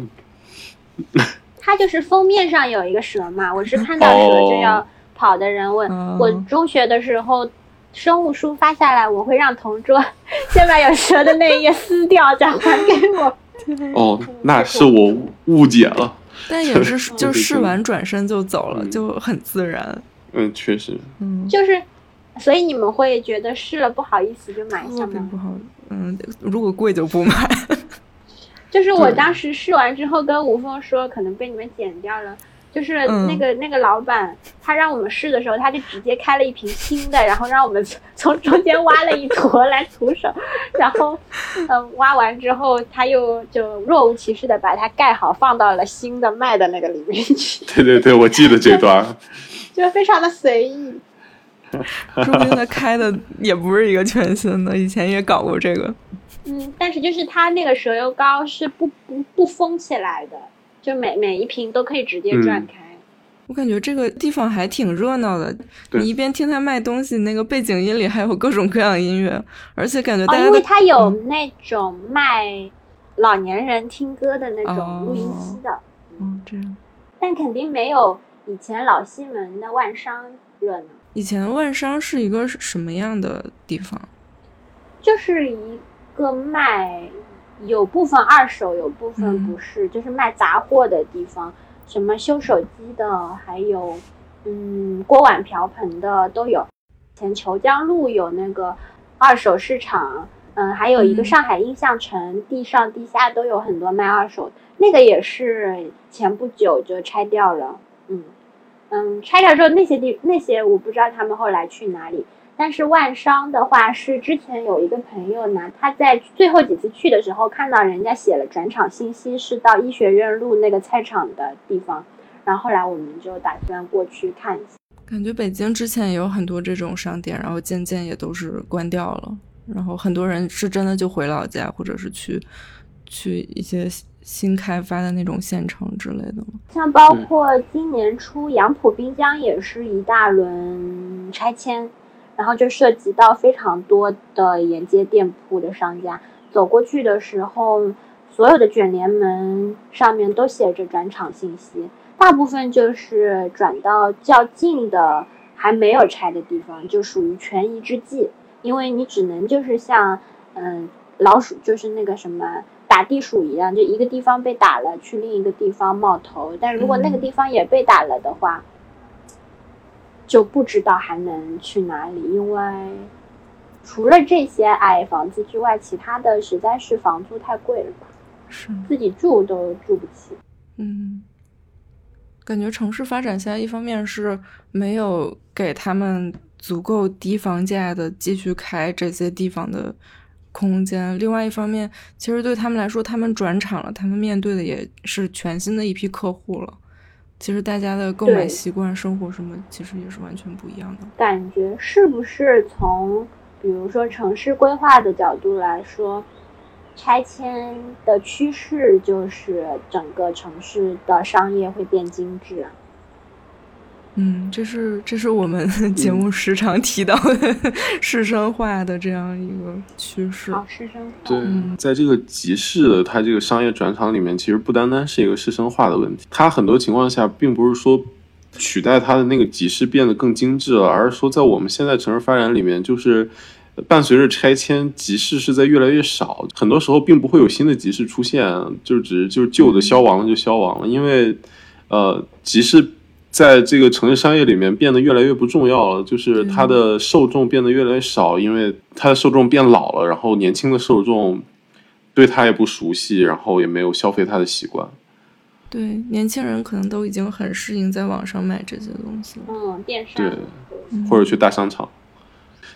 它就是封面上有一个蛇嘛，我是看到蛇就要跑的人问。我中学的时候生物书发下来，我会让同桌 先把有蛇的那一页撕掉，再还给我。哦，那是我误解了。但也是，就试完转身就走了，就很自然。嗯，确实。嗯，就是，所以你们会觉得试了不好意思就买一下吗？不好，嗯，如果贵就不买。就是我当时试完之后跟吴峰说，可能被你们剪掉了。就是那个那个老板，他让我们试的时候，他就直接开了一瓶新的，然后让我们从中间挖了一坨来涂手，然后，嗯，挖完之后，他又就若无其事的把它盖好，放到了新的卖的那个里面去。对对对，我记得这段，就非常的随意。说不定他开的也不是一个全新的，以前也搞过这个。嗯，但是就是他那个蛇油膏是不不不封起来的。就每每一瓶都可以直接转开，我感觉这个地方还挺热闹的。你一边听他卖东西，那个背景音里还有各种各样的音乐，而且感觉大家因为他有那种卖老年人听歌的那种录音机的，嗯，这样。但肯定没有以前老西门的万商热闹。以前万商是一个什么样的地方？就是一个卖。有部分二手，有部分不是，就是卖杂货的地方，什么修手机的，还有，嗯，锅碗瓢盆的都有。前虬江路有那个二手市场，嗯，还有一个上海印象城，地上地下都有很多卖二手，那个也是前不久就拆掉了，嗯嗯，拆掉之后那些地那些我不知道他们后来去哪里。但是万商的话是之前有一个朋友呢，他在最后几次去的时候看到人家写了转场信息，是到医学院路那个菜场的地方，然后后来我们就打算过去看一下。感觉北京之前也有很多这种商店，然后渐渐也都是关掉了，然后很多人是真的就回老家，或者是去去一些新开发的那种县城之类的像包括今年初杨浦滨江也是一大轮拆迁。然后就涉及到非常多的沿街店铺的商家。走过去的时候，所有的卷帘门上面都写着转场信息，大部分就是转到较近的还没有拆的地方，就属于权宜之计。因为你只能就是像嗯老鼠，就是那个什么打地鼠一样，就一个地方被打了，去另一个地方冒头。但如果那个地方也被打了的话，就不知道还能去哪里，因为。除了这些矮房子之外，其他的实在是房租太贵了吧？是自己住都住不起。嗯，感觉城市发展现在，一方面是没有给他们足够低房价的继续开这些地方的空间；另外一方面，其实对他们来说，他们转场了，他们面对的也是全新的一批客户了。其实大家的购买习惯、生活什么，其实也是完全不一样的。感觉是不是从？比如说城市规划的角度来说，拆迁的趋势就是整个城市的商业会变精致。嗯，这是这是我们节目时常提到的市生化的这样一个趋势。好，市生化。对，在这个集市的它这个商业转场里面，其实不单单是一个市生化的问题，它很多情况下并不是说取代它的那个集市变得更精致了，而是说在我们现在城市发展里面，就是。伴随着拆迁，集市是在越来越少，很多时候并不会有新的集市出现，就只是就是旧的消亡了就消亡了，因为，呃，集市在这个城市商业里面变得越来越不重要了，就是它的受众变得越来越少，因为它的受众变老了，然后年轻的受众对它也不熟悉，然后也没有消费它的习惯。对，年轻人可能都已经很适应在网上买这些东西了，嗯，电商，对，或者去大商场。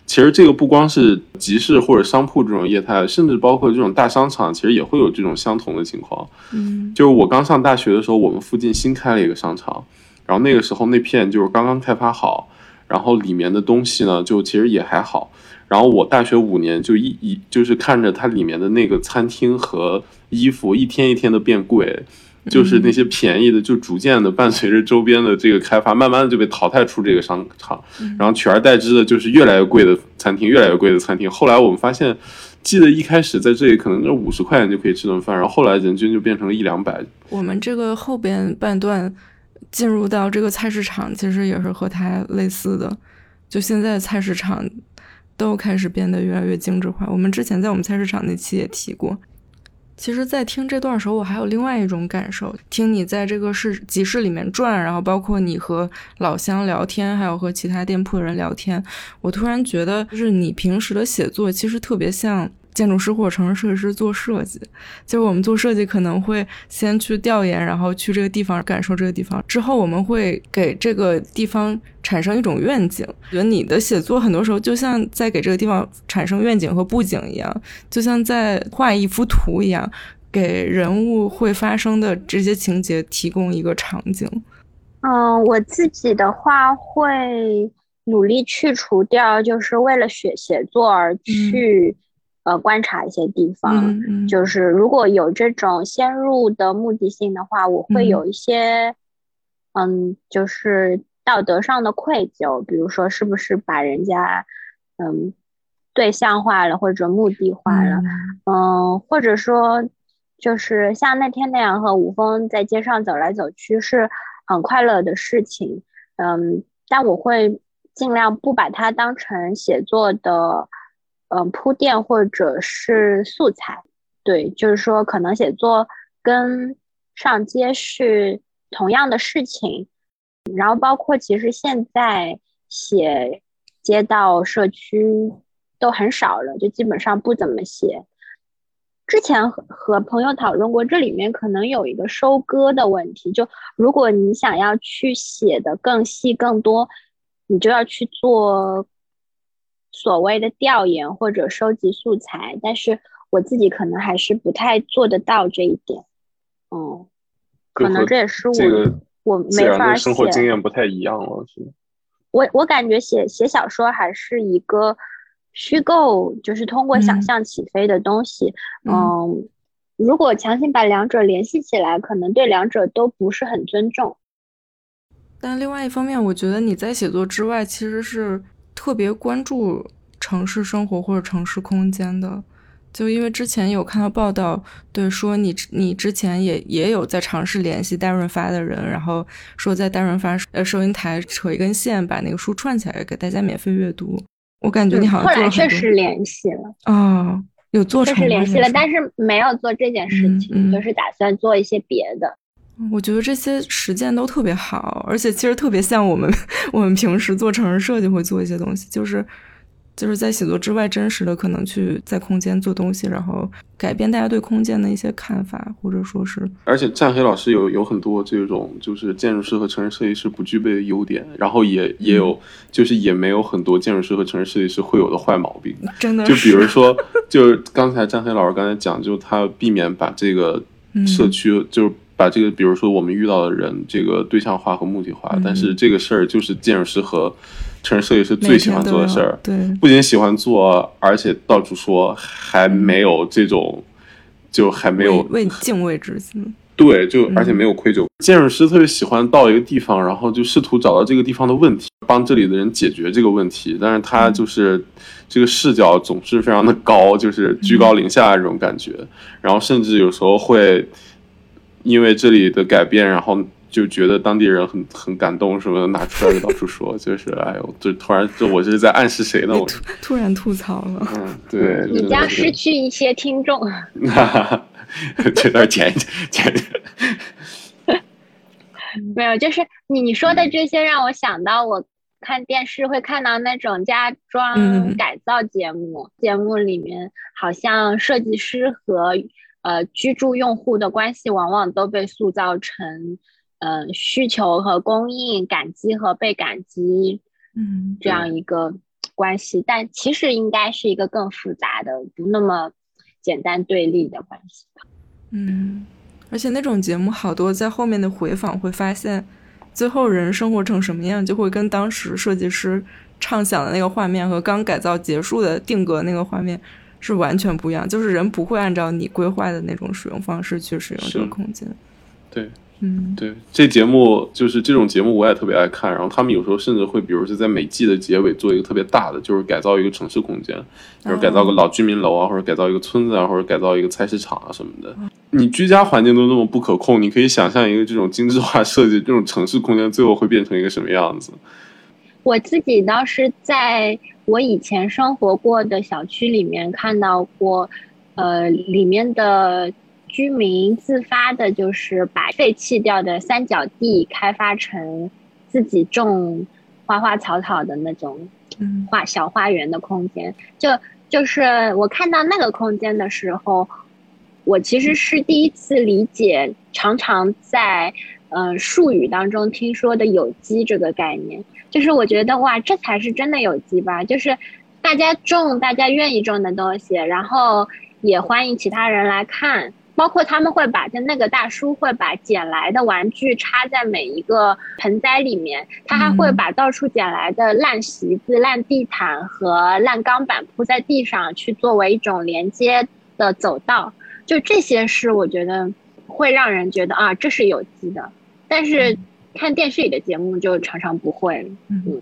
其实这个不光是集市或者商铺这种业态，甚至包括这种大商场，其实也会有这种相同的情况。嗯，就是我刚上大学的时候，我们附近新开了一个商场，然后那个时候那片就是刚刚开发好，然后里面的东西呢，就其实也还好。然后我大学五年就一一就是看着它里面的那个餐厅和衣服一天一天的变贵。就是那些便宜的，就逐渐的伴随着周边的这个开发，慢慢的就被淘汰出这个商场，然后取而代之的就是越来越贵的餐厅，越来越贵的餐厅。后来我们发现，记得一开始在这里可能就五十块钱就可以吃顿饭，然后后来人均就变成了一两百。我们这个后边半段进入到这个菜市场，其实也是和它类似的。就现在菜市场都开始变得越来越精致化。我们之前在我们菜市场那期也提过。其实，在听这段时候，我还有另外一种感受。听你在这个市集市里面转，然后包括你和老乡聊天，还有和其他店铺的人聊天，我突然觉得，就是你平时的写作其实特别像。建筑师或者城市设计师做设计，就是我们做设计可能会先去调研，然后去这个地方感受这个地方，之后我们会给这个地方产生一种愿景。觉得你的写作很多时候就像在给这个地方产生愿景和布景一样，就像在画一幅图一样，给人物会发生的这些情节提供一个场景。嗯，我自己的话会努力去除掉，就是为了写写作而去。呃，观察一些地方，就是如果有这种先入的目的性的话，我会有一些，嗯，就是道德上的愧疚，比如说是不是把人家，嗯，对象化了或者目的化了，嗯，或者说就是像那天那样和吴峰在街上走来走去是很快乐的事情，嗯，但我会尽量不把它当成写作的。嗯，铺垫或者是素材，对，就是说可能写作跟上街是同样的事情，然后包括其实现在写街道社区都很少了，就基本上不怎么写。之前和和朋友讨论过，这里面可能有一个收割的问题，就如果你想要去写的更细更多，你就要去做。所谓的调研或者收集素材，但是我自己可能还是不太做得到这一点。嗯，可能这也是我我没法写。生活经验不太一样了，是我我感觉写写小说还是一个虚构，就是通过想象起飞的东西。嗯，如果强行把两者联系起来，可能对两者都不是很尊重。但另外一方面，我觉得你在写作之外，其实是。特别关注城市生活或者城市空间的。就因为之前有看到报道，对说你你之前也也有在尝试联系戴润发的人，然后说在戴润发呃收银台扯一根线，把那个书串起来给大家免费阅读。我感觉你好像后来确实联系了哦，有做确实联系了，但是没有做这件事情，嗯嗯、就是打算做一些别的。我觉得这些实践都特别好，而且其实特别像我们 我们平时做城市设计会做一些东西，就是。就是在写作之外，真实的可能去在空间做东西，然后改变大家对空间的一些看法，或者说是。而且战黑老师有有很多这种就是建筑师和城市设计师不具备的优点，然后也也有就是也没有很多建筑师和城市设计师会有的坏毛病。真的，就比如说，就是刚才战黑老师刚才讲，就他避免把这个社区，嗯、就是把这个，比如说我们遇到的人，这个对象化和目的化，嗯、但是这个事儿就是建筑师和。城市设计师最喜欢做的事儿，对，不仅喜欢做，而且到处说，还没有这种，就还没有为敬畏之心。对，就而且没有愧疚。建筑师特别喜欢到一个地方，然后就试图找到这个地方的问题，帮这里的人解决这个问题。但是他就是这个视角总是非常的高，就是居高临下这种感觉。然后甚至有时候会因为这里的改变，然后。就觉得当地人很很感动什么的，拿出来就到处说，就是哎呦，就突然就我这是在暗示谁呢？我突突然吐槽了，嗯，对，你将失去一些听众，这段剪剪。没有，就是你你说的这些让我想到，我看电视会看到那种家装改造节目，节目里面好像设计师和呃居住用户的关系往往都被塑造成。嗯，需求和供应，感激和被感激，嗯，这样一个关系，但其实应该是一个更复杂的，不那么简单对立的关系。嗯，而且那种节目好多在后面的回访会发现，最后人生活成什么样，就会跟当时设计师畅想的那个画面和刚改造结束的定格那个画面是完全不一样。就是人不会按照你规划的那种使用方式去使用这个空间。对。嗯，对，这节目就是这种节目，我也特别爱看。然后他们有时候甚至会，比如是在每季的结尾做一个特别大的，就是改造一个城市空间，就是改造个老居民楼啊，或者改造一个村子啊，或者改造一个菜市场啊什么的。你居家环境都那么不可控，你可以想象一个这种精致化设计，这种城市空间最后会变成一个什么样子？我自己倒是在我以前生活过的小区里面看到过，呃，里面的。居民自发的，就是把废弃掉的三角地开发成自己种花花草草的那种花小花园的空间。就就是我看到那个空间的时候，我其实是第一次理解常常在嗯术语当中听说的有机这个概念。就是我觉得哇，这才是真的有机吧！就是大家种大家愿意种的东西，然后也欢迎其他人来看。包括他们会把，就那个大叔会把捡来的玩具插在每一个盆栽里面，他还会把到处捡来的烂席子、烂地毯和烂钢板铺在地上，去作为一种连接的走道。就这些是我觉得会让人觉得啊，这是有机的。但是看电视里的节目就常常不会。嗯。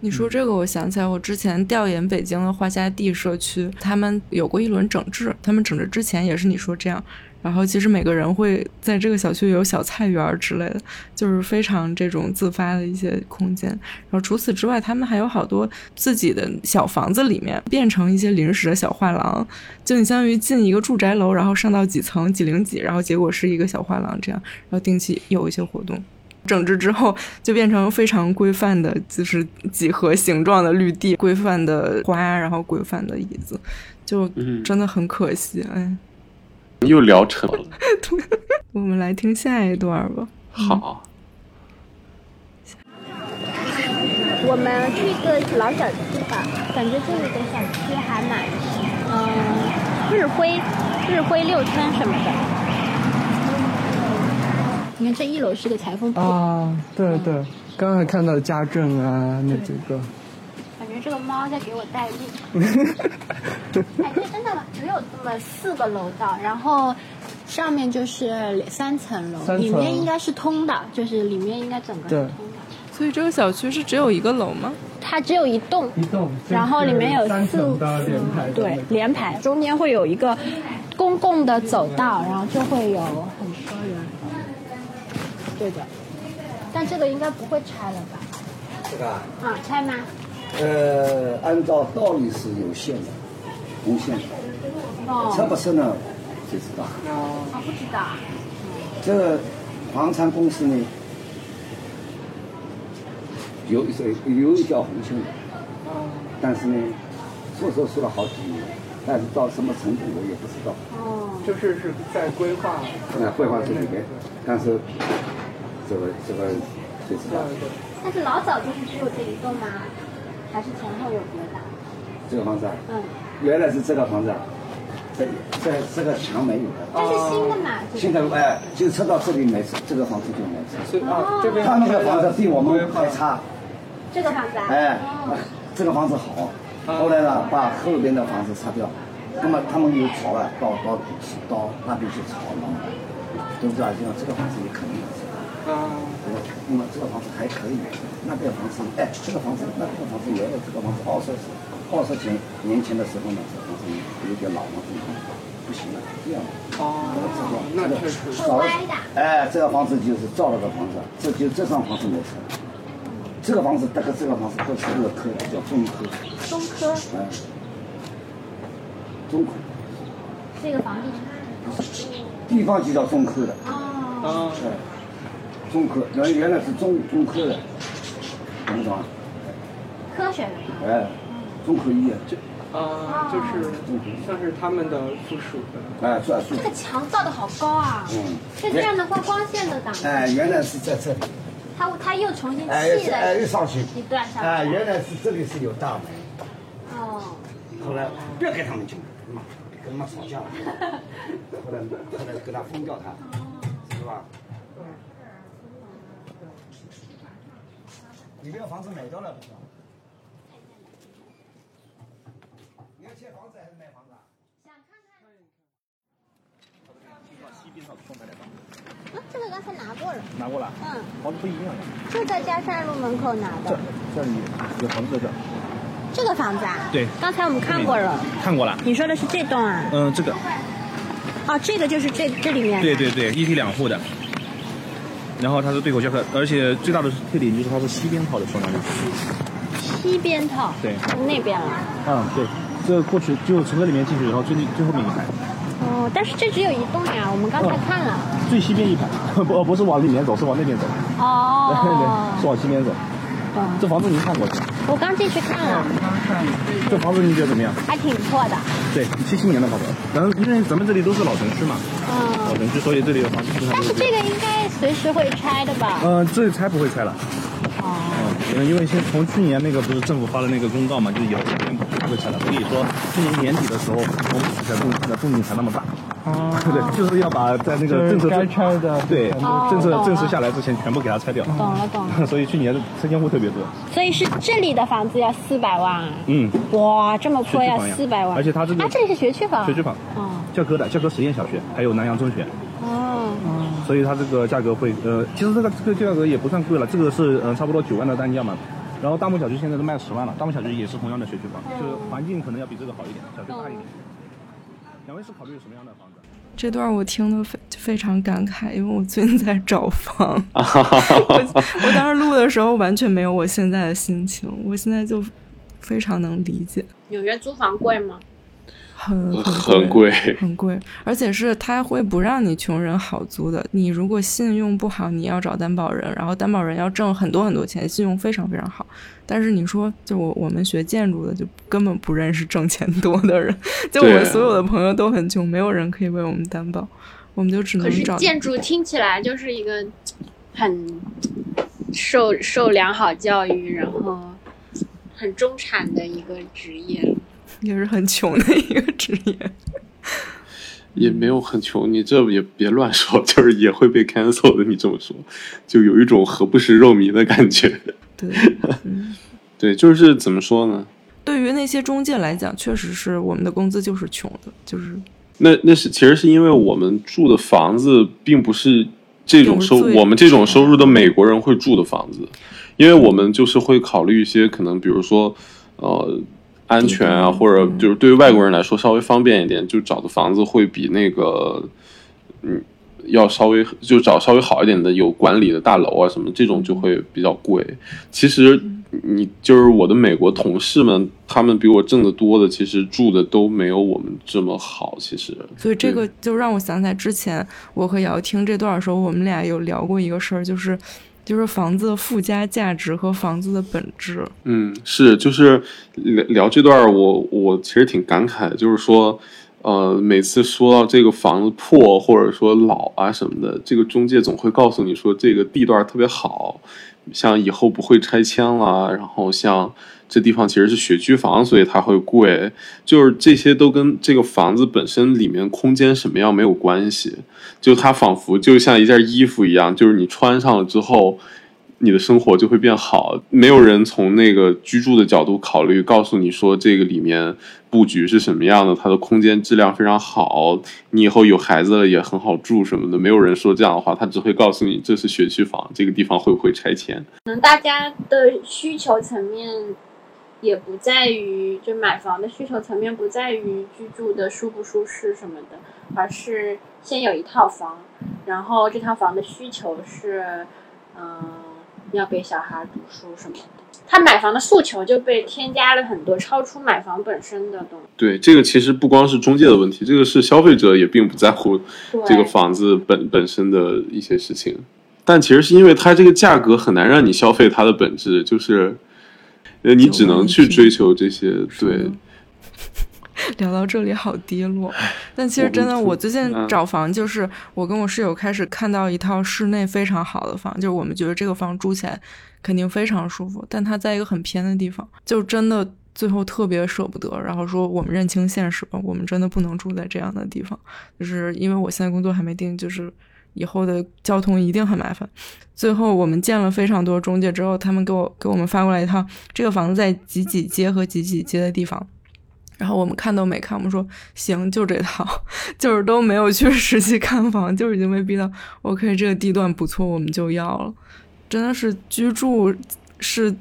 你说这个，我想起来，我之前调研北京的花家地社区，他们有过一轮整治。他们整治之前也是你说这样，然后其实每个人会在这个小区有小菜园之类的，就是非常这种自发的一些空间。然后除此之外，他们还有好多自己的小房子里面变成一些临时的小画廊，就你相当于进一个住宅楼，然后上到几层几零几，然后结果是一个小画廊这样，然后定期有一些活动。整治之后，就变成非常规范的，就是几何形状的绿地，规范的花，然后规范的椅子，就真的很可惜。哎，又聊扯了。我们来听下一段吧。好。我们去一个老小区吧，感觉这里的小区还蛮，嗯，日辉，日辉六村什么的。你看这一楼是个裁缝铺啊，对对，刚才看到家政啊那几个。这个猫在给我带路。哎，这真的只有这么四个楼道，然后上面就是三层楼，里面应该是通的，就是里面应该整个是通的。所以这个小区是只有一个楼吗？它只有一栋，一栋，然后里面有三四层的连排，对，连排，中间会有一个公共的走道，然后就会有很多人。对的，但这个应该不会拆了吧？这个啊，啊，拆吗？呃，按照道理是有限的，红线的。不拆呢，谁知道？哦，不知道。这个房产公司呢，有一有一条红线的，但是呢，说说说了好几年，但是到什么程度我也不知道。哦，就是是在规划，呃，绘画这里面，但是这个这个谁知道？但是老早就是只有这一栋吗？还是前后有别的？这个房子啊，嗯，原来是这个房子啊，这这这个墙没有的。这是新的嘛？现在哎，就撤到这里来，这个房子就来是啊，这边他们的房子比我们还差，这个房子啊？哎哦，这个房子好。后来呢，把后边的房子拆掉，那么他们又吵了，到到到那边去吵了，都知道这样这个房子也可以啊，这个那么这个房子还可以，那边房子哎，这个房子那个房子也有这个房子二十二十前年前的时候呢，这个房子有点老了，不行了，这样。哦，那确实早哎，这个房子就是造了个房子，这就这幢房子没拆。这个房子，大概这个房子都是这个科的，叫中科。中科。哎，中科。这个房地产。地方就叫中科的。哦。哎，中科，原原来是中中科的，懂不懂啊？科学的。哎，中科医院。啊，就是算是他们的附属的。哎，算是。这个墙造的好高啊！嗯。这这样的话，光线都挡。哎，原来是在这里。他他又重新哎，砌了哎，又上去。一段上去。哎，原来是这里是有大门。哦。后来不要给他们进，妈，跟他们吵架了。后来后来给他封掉他，是吧？你这个房子买掉了不是？你要建房子还是买房子啊？西边上双排两房，啊，这个刚才拿过了。拿过了。嗯。房子不一样。就在嘉善路门口拿的。这里有房子在这。这个房子啊？对。刚才我们看过了。看过了。你说的是这栋啊？嗯，这个。哦，这个就是这这里面。对对对，一梯两户的。然后它是对口教课，而且最大的特点就是它是西边套的双梁。西边套。对。那边了。嗯，对，这过去就从这里面进去，然后最最后面一排。哦，但是这只有一栋呀，我们刚才看了。最西边一排，不不是往里面走，是往那边走。哦。对 对，是往西边走。这房子您看过去？我刚进去看了。这房子你觉得怎么样？还挺不错的。对，七七年的房子，咱们因为咱们这里都是老城区嘛，嗯，老城区，所以这里的房子基本上。但是这个应该随时会拆的吧？嗯，这拆不会拆了。哦。嗯，因为先从去年那个不是政府发了那个公告嘛，就是以后不会拆了，所以说去年年底的时候，我们才动的动静才那么大。哦。对，就是要把在那个政策该拆的对政策哦政策下来之前全部给它拆掉。懂了懂了。所以去年的拆迁户特别多。所以是这里的房子要四百万啊？嗯。哇，这么破要四百万，而且它这个啊，这里是学区房。学区房。哦。教科的教科实验小学，还有南阳中学。哦。所以它这个价格会呃，其实这个这个价格也不算贵了，这个是呃差不多九万的单价嘛。然后大木小区现在都卖十万了，大木小区也是同样的学区房，就是环境可能要比这个好一点，小区大一点。两位是考虑什么样的房子？这段我听得非非常感慨，因为我最近在找房，我我当时录的时候完全没有我现在的心情，我现在就非常能理解。纽约租房贵吗？很很贵，很贵，而且是他会不让你穷人好租的。你如果信用不好，你要找担保人，然后担保人要挣很多很多钱，信用非常非常好。但是你说，就我我们学建筑的，就根本不认识挣钱多的人，就我们所有的朋友都很穷，没有人可以为我们担保，我们就只能可是找。建筑听起来就是一个很受受良好教育，然后很中产的一个职业。也是很穷的一个职业，也没有很穷，你这也别乱说，就是也会被 cancel 的。你这么说，就有一种何不食肉糜的感觉。对，嗯、对，就是怎么说呢？对于那些中介来讲，确实是我们的工资就是穷的，就是那那是其实是因为我们住的房子并不是这种收我们这种收入的美国人会住的房子。因为我们就是会考虑一些可能，比如说呃安全啊，或者就是对于外国人来说稍微方便一点，就找的房子会比那个嗯要稍微就找稍微好一点的有管理的大楼啊什么这种就会比较贵。其实你就是我的美国同事们，他们比我挣得多的，其实住的都没有我们这么好。其实，所以这个就让我想起来之前我和姚听这段的时候，我们俩有聊过一个事儿，就是就是房子的附加价值和房子的本质。嗯，是，就是聊聊这段，我我其实挺感慨，就是说，呃，每次说到这个房子破或者说老啊什么的，这个中介总会告诉你说这个地段特别好。像以后不会拆迁了，然后像这地方其实是学区房，所以它会贵。就是这些都跟这个房子本身里面空间什么样没有关系，就它仿佛就像一件衣服一样，就是你穿上了之后。你的生活就会变好。没有人从那个居住的角度考虑，告诉你说这个里面布局是什么样的，它的空间质量非常好，你以后有孩子了也很好住什么的。没有人说这样的话，他只会告诉你这是学区房，这个地方会不会拆迁。可能大家的需求层面也不在于，就买房的需求层面不在于居住的舒不舒适什么的，而是先有一套房，然后这套房的需求是，嗯。要给小孩读书什么的，他买房的诉求就被添加了很多超出买房本身的东西。对，这个其实不光是中介的问题，这个是消费者也并不在乎这个房子本本身的一些事情。但其实是因为它这个价格很难让你消费它的本质，就是呃，你只能去追求这些。对。聊到这里好低落，但其实真的，我最近找房就是我跟我室友开始看到一套室内非常好的房，就是我们觉得这个房住起来肯定非常舒服，但它在一个很偏的地方，就真的最后特别舍不得，然后说我们认清现实吧，我们真的不能住在这样的地方，就是因为我现在工作还没定，就是以后的交通一定很麻烦。最后我们见了非常多中介之后，他们给我给我们发过来一套这个房子在几几街和几几街的地方。然后我们看都没看，我们说行，就这套，就是都没有去实际看房，就是已经被逼到 OK，这个地段不错，我们就要了。真的是居住是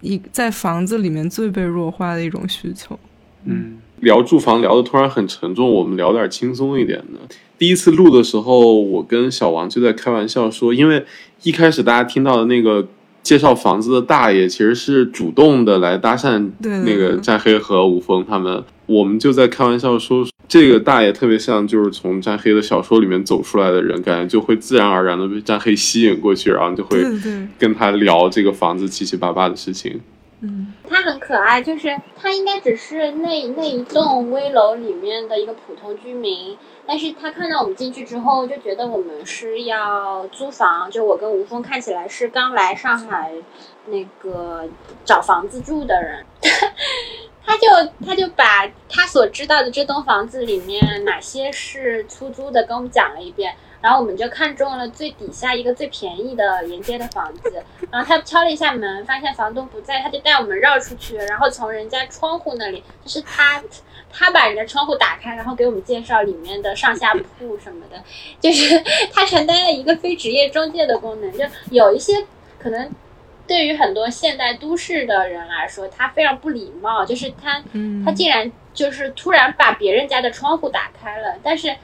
一在房子里面最被弱化的一种需求。嗯，聊住房聊的突然很沉重，我们聊点轻松一点的。第一次录的时候，我跟小王就在开玩笑说，因为一开始大家听到的那个。介绍房子的大爷其实是主动的来搭讪那个战黑和吴峰他们，我们就在开玩笑说，这个大爷特别像就是从战黑的小说里面走出来的人，感觉就会自然而然的被战黑吸引过去，然后就会跟他聊这个房子七七八八的事情。嗯，他很可爱，就是他应该只是那那一栋危楼里面的一个普通居民。但是他看到我们进去之后，就觉得我们是要租房，就我跟吴峰看起来是刚来上海那个找房子住的人，他就他就把他所知道的这栋房子里面哪些是出租的跟我们讲了一遍。然后我们就看中了最底下一个最便宜的沿街的房子，然后他敲了一下门，发现房东不在，他就带我们绕出去，然后从人家窗户那里，就是他，他把人家窗户打开，然后给我们介绍里面的上下铺什么的，就是 他承担了一个非职业中介的功能，就有一些可能对于很多现代都市的人来说，他非常不礼貌，就是他，他竟然就是突然把别人家的窗户打开了，但是。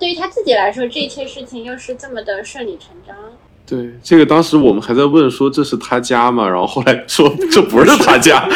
对于他自己来说，这一切事情又是这么的顺理成章。对，这个当时我们还在问说这是他家嘛？然后后来说这不是他家。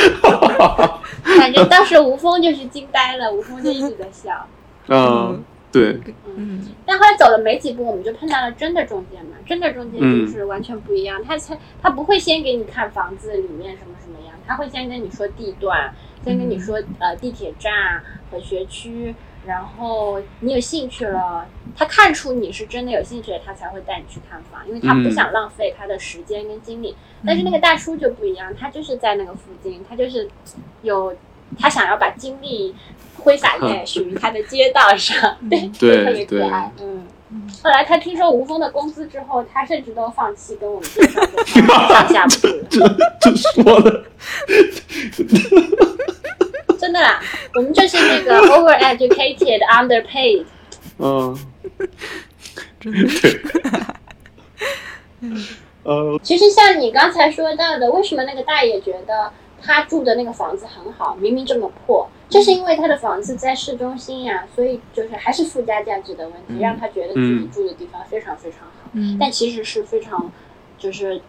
反正当时吴峰就是惊呆了，吴峰就一直在笑。嗯，对。嗯。但后来走了没几步，我们就碰到了真的中介嘛。真的中介就是完全不一样，他他他不会先给你看房子里面什么什么样，他会先跟你说地段，先跟你说呃地铁站和学区。然后你有兴趣了，他看出你是真的有兴趣，他才会带你去看房，因为他不想浪费他的时间跟精力。但是那个大叔就不一样，他就是在那个附近，他就是有他想要把精力挥洒在属于他的街道上，对，特别可爱。嗯，后来他听说吴峰的工资之后，他甚至都放弃跟我们介绍上下铺了。这这说的。真的啦，我们就是那个 overeducated underpaid。嗯，真的。呃，其实像你刚才说到的，为什么那个大爷觉得他住的那个房子很好，明明这么破，就是因为他的房子在市中心呀，所以就是还是附加价值的问题，让他觉得自己住的地方非常非常好。嗯但其实是非常，就是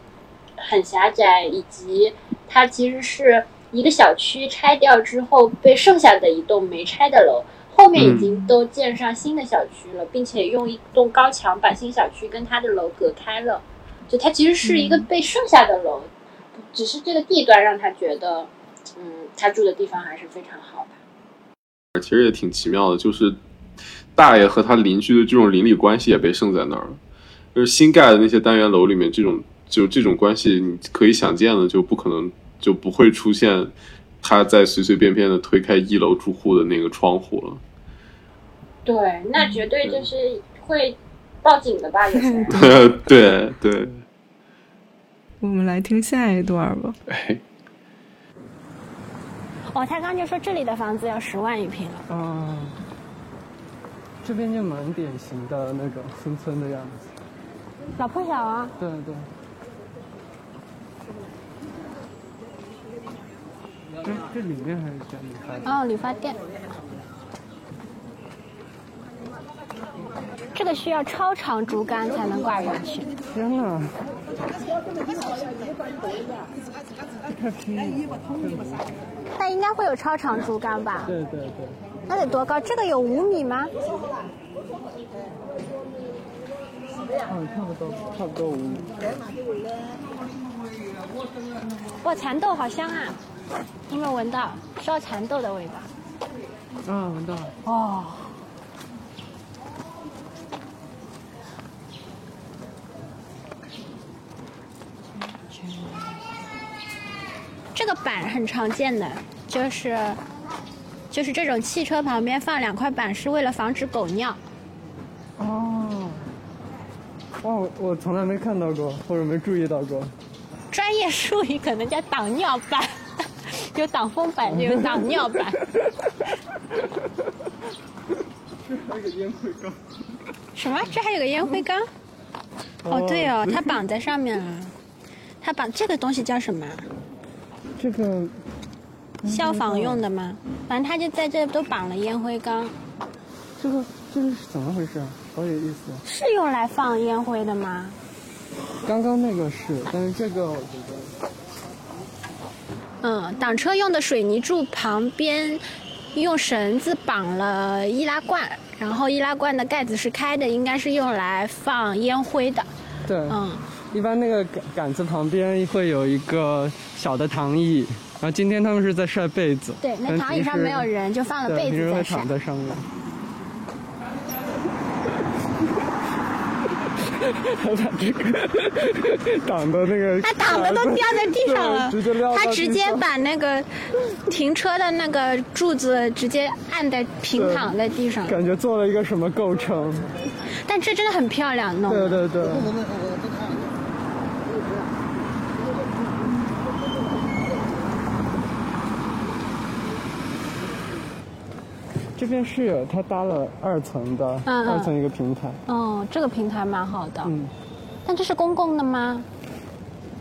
很狭窄，以及他其实是一个小区拆掉之后被剩下的一栋没拆的楼，后面已经都建上新的小区了，并且用一栋高墙把新小区跟他的楼隔开了，就它其实是一个被剩下的楼，只是这个地段让他觉得，嗯，他住的地方还是非常好的。其实也挺奇妙的，就是大爷和他邻居的这种邻里关系也被剩在那儿了。就是新盖的那些单元楼里面，这种就这种关系，你可以想见的，就不可能就不会出现他在随随便便的推开一楼住户的那个窗户了。对，那绝对就是会报警的吧？有些 对对，我们来听下一段吧。哎，哦，他刚就说这里的房子要十万一平了。嗯，这边就蛮典型的那个村村的样子。老破小啊，对对。这这里面还是讲理发店。哦，理发店。这个需要超长竹竿才能挂上去。天哪！太拼了！它应该会有超长竹竿吧？对对对。那得多高？这个有五米吗？嗯，差不多，差不多五米。哇，蚕豆好香啊！有没有闻到烧蚕豆的味道？啊，闻到了。哦。这个板很常见的，就是就是这种汽车旁边放两块板，是为了防止狗尿。哦。哇，我我从来没看到过，或者没注意到过。专业术语可能叫挡尿板，有挡风板，就有挡尿板。这还有个烟灰缸。什么？这还有个烟灰缸？哦，对哦，它绑在上面了。它绑这个东西叫什么？这个消防用的吗？反正它就在这都绑了烟灰缸。这个这个是怎么回事啊？好有意思。是用来放烟灰的吗？刚刚那个是，但是这个我觉得。嗯，挡车用的水泥柱旁边用绳子绑了易拉罐，然后易拉罐的盖子是开的，应该是用来放烟灰的。对，嗯，一般那个杆杆子旁边会有一个小的躺椅，然后今天他们是在晒被子。对，那躺椅上没有人，就放了被子在晒。躺在上面。他把这个挡的那个，他挡的都掉在地上了，直接撂他直接把那个停车的那个柱子直接按在平躺在地上，感觉做了一个什么构成。但这真的很漂亮，弄。对对对。这边是有，它搭了二层的，二层一个平台。哦，这个平台蛮好的。嗯。但这是公共的吗？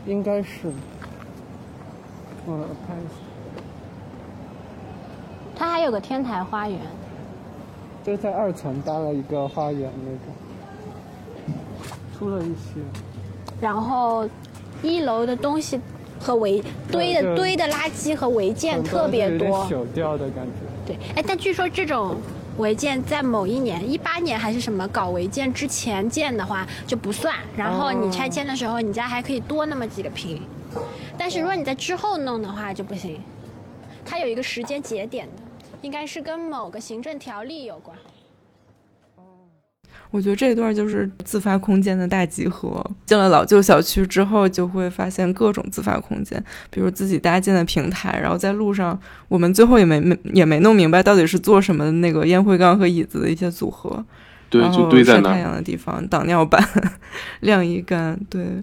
应该是。我看一下。它还有个天台花园。就在二层搭了一个花园那种，出了一些。然后，一楼的东西和违堆的堆的垃圾和违建特别多，朽掉的感觉。对，哎，但据说这种违建在某一年，一八年还是什么搞违建之前建的话就不算，然后你拆迁的时候，你家还可以多那么几个平。但是如果你在之后弄的话就不行，它有一个时间节点的，应该是跟某个行政条例有关。我觉得这一段就是自发空间的大集合。进了老旧小区之后，就会发现各种自发空间，比如自己搭建的平台。然后在路上，我们最后也没没也没弄明白到底是做什么的那个烟灰缸和椅子的一些组合。对，就堆在那晒太阳的地方，挡尿板、晾衣杆，对，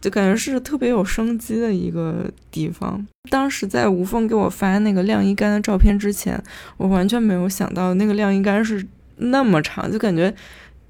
就感觉是特别有生机的一个地方。当时在吴峰给我发那个晾衣杆的照片之前，我完全没有想到那个晾衣杆是那么长，就感觉。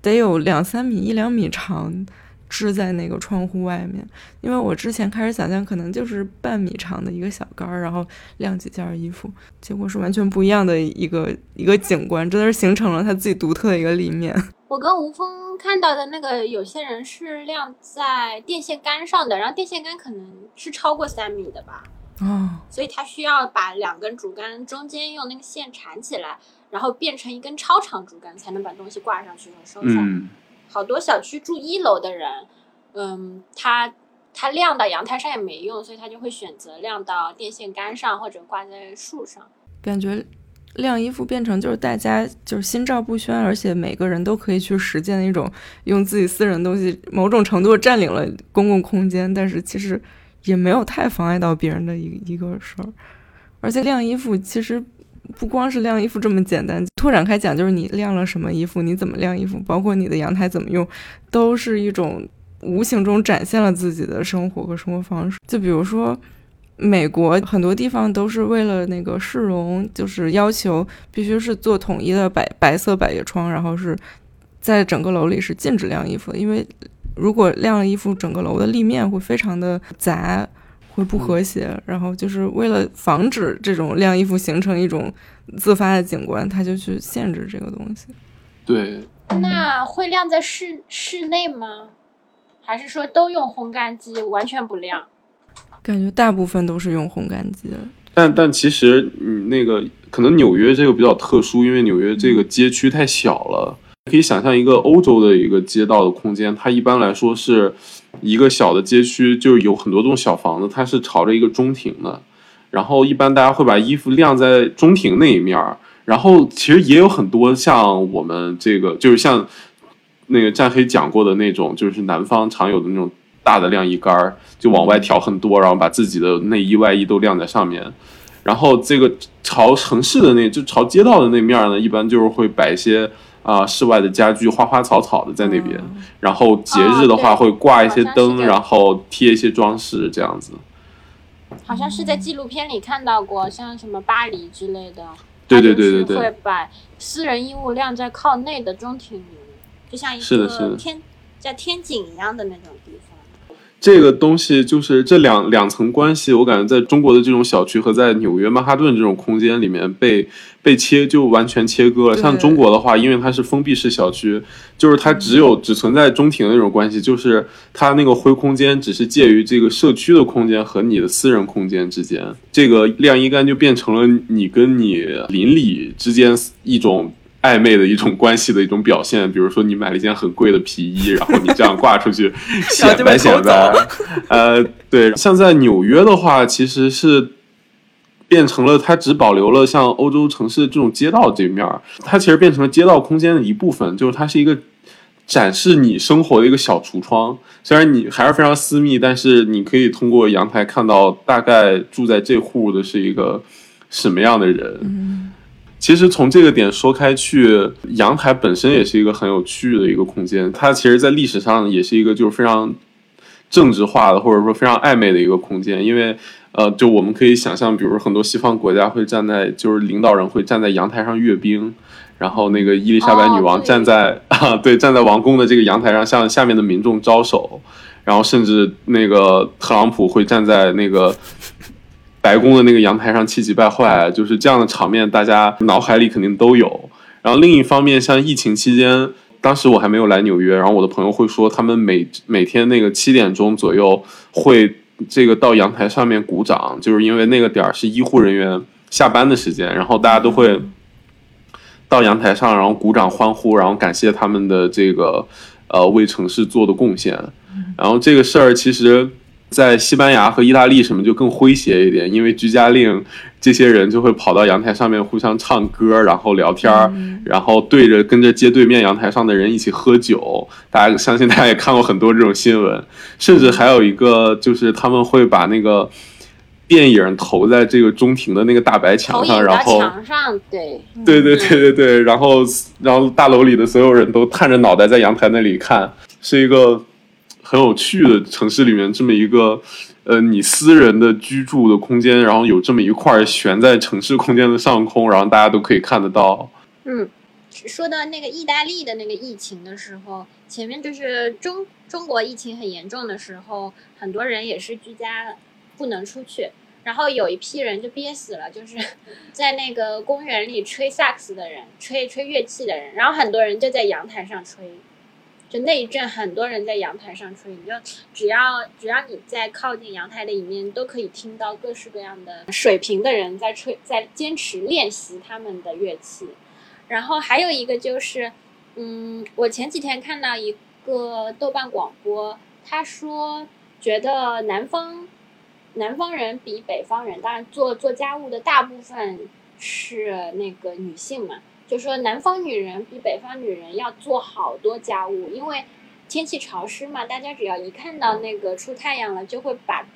得有两三米、一两米长，支在那个窗户外面。因为我之前开始想象，可能就是半米长的一个小杆儿，然后晾几件衣服，结果是完全不一样的一个 一个景观，真的是形成了它自己独特的一个立面。我跟吴峰看到的那个，有些人是晾在电线杆上的，然后电线杆可能是超过三米的吧。哦，所以他需要把两根竹竿中间用那个线缠起来，然后变成一根超长竹竿，才能把东西挂上去和收下。嗯，好多小区住一楼的人，嗯，他他晾到阳台上也没用，所以他就会选择晾到电线杆上或者挂在树上。感觉晾衣服变成就是大家就是心照不宣，而且每个人都可以去实践的一种用自己私人东西某种程度占领了公共空间，但是其实。也没有太妨碍到别人的一一个事儿，而且晾衣服其实不光是晾衣服这么简单，拓展开讲就是你晾了什么衣服，你怎么晾衣服，包括你的阳台怎么用，都是一种无形中展现了自己的生活和生活方式。就比如说，美国很多地方都是为了那个市容，就是要求必须是做统一的白白色百叶窗，然后是在整个楼里是禁止晾衣服的，因为。如果晾了衣服，整个楼的立面会非常的杂，会不和谐。然后就是为了防止这种晾衣服形成一种自发的景观，他就去限制这个东西。对。那会晾在室室内吗？还是说都用烘干机，完全不晾？感觉大部分都是用烘干机。但但其实，嗯那个可能纽约这个比较特殊，因为纽约这个街区太小了。可以想象一个欧洲的一个街道的空间，它一般来说是一个小的街区，就是有很多栋小房子，它是朝着一个中庭的。然后一般大家会把衣服晾在中庭那一面儿。然后其实也有很多像我们这个，就是像那个战黑讲过的那种，就是南方常有的那种大的晾衣杆儿，就往外挑很多，然后把自己的内衣外衣都晾在上面。然后这个朝城市的那就朝街道的那面呢，一般就是会摆一些。啊，室外的家具花花草草的在那边，然后节日的话会挂一些灯，然后贴一些装饰，这样子。好像是在纪录片里看到过，像什么巴黎之类的，对对对对对，会把私人衣物晾在靠内的中庭里，就像一个天在天井一样的那种地方。这个东西就是这两两层关系，我感觉在中国的这种小区和在纽约曼哈顿这种空间里面被被切就完全切割了。像中国的话，因为它是封闭式小区，就是它只有只存在中庭的那种关系，就是它那个灰空间只是介于这个社区的空间和你的私人空间之间。这个晾衣杆就变成了你跟你邻里之间一种。暧昧的一种关系的一种表现，比如说你买了一件很贵的皮衣，然后你这样挂出去 显摆显摆。呃，对，像在纽约的话，其实是变成了它只保留了像欧洲城市这种街道这面儿，它其实变成了街道空间的一部分，就是它是一个展示你生活的一个小橱窗。虽然你还是非常私密，但是你可以通过阳台看到大概住在这户的是一个什么样的人。其实从这个点说开去，阳台本身也是一个很有趣的一个空间。它其实，在历史上也是一个就是非常政治化的，或者说非常暧昧的一个空间。因为，呃，就我们可以想象，比如很多西方国家会站在，就是领导人会站在阳台上阅兵，然后那个伊丽莎白女王站在啊，对，站在王宫的这个阳台上向下面的民众招手，然后甚至那个特朗普会站在那个。白宫的那个阳台上气急败坏，就是这样的场面，大家脑海里肯定都有。然后另一方面，像疫情期间，当时我还没有来纽约，然后我的朋友会说，他们每每天那个七点钟左右会这个到阳台上面鼓掌，就是因为那个点儿是医护人员下班的时间，然后大家都会到阳台上，然后鼓掌欢呼，然后感谢他们的这个呃为城市做的贡献。然后这个事儿其实。在西班牙和意大利什么就更诙谐一点，因为居家令，这些人就会跑到阳台上面互相唱歌，然后聊天儿，然后对着跟着街对面阳台上的人一起喝酒。大家相信大家也看过很多这种新闻，甚至还有一个就是他们会把那个电影投在这个中庭的那个大白墙上，然后墙上对对对对对对，然后然后大楼里的所有人都探着脑袋在阳台那里看，是一个。很有趣的城市里面这么一个，呃，你私人的居住的空间，然后有这么一块悬在城市空间的上空，然后大家都可以看得到。嗯，说到那个意大利的那个疫情的时候，前面就是中中国疫情很严重的时候，很多人也是居家不能出去，然后有一批人就憋死了，就是 在那个公园里吹萨克斯的人，吹吹乐器的人，然后很多人就在阳台上吹。就那一阵，很多人在阳台上吹，你就只要只要你在靠近阳台的一面，都可以听到各式各样的水平的人在吹，在坚持练习他们的乐器。然后还有一个就是，嗯，我前几天看到一个豆瓣广播，他说觉得南方南方人比北方人，当然做做家务的大部分是那个女性嘛。就说南方女人比北方女人要做好多家务，因为天气潮湿嘛，大家只要一看到那个出太阳了，就会把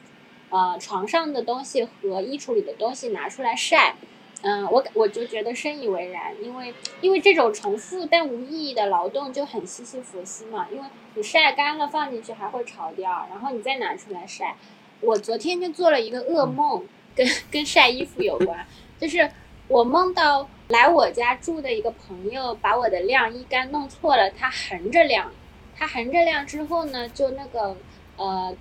呃床上的东西和衣橱里的东西拿出来晒。嗯、我我就觉得深以为然，因为因为这种重复但无意义的劳动就很西西弗斯嘛，因为你晒干了放进去还会潮掉，然后你再拿出来晒。我昨天就做了一个噩梦，跟跟晒衣服有关，就是我梦到来我家住的一个朋友把我的晾衣杆弄错了，他横着晾，他横着晾之后呢，就那个呃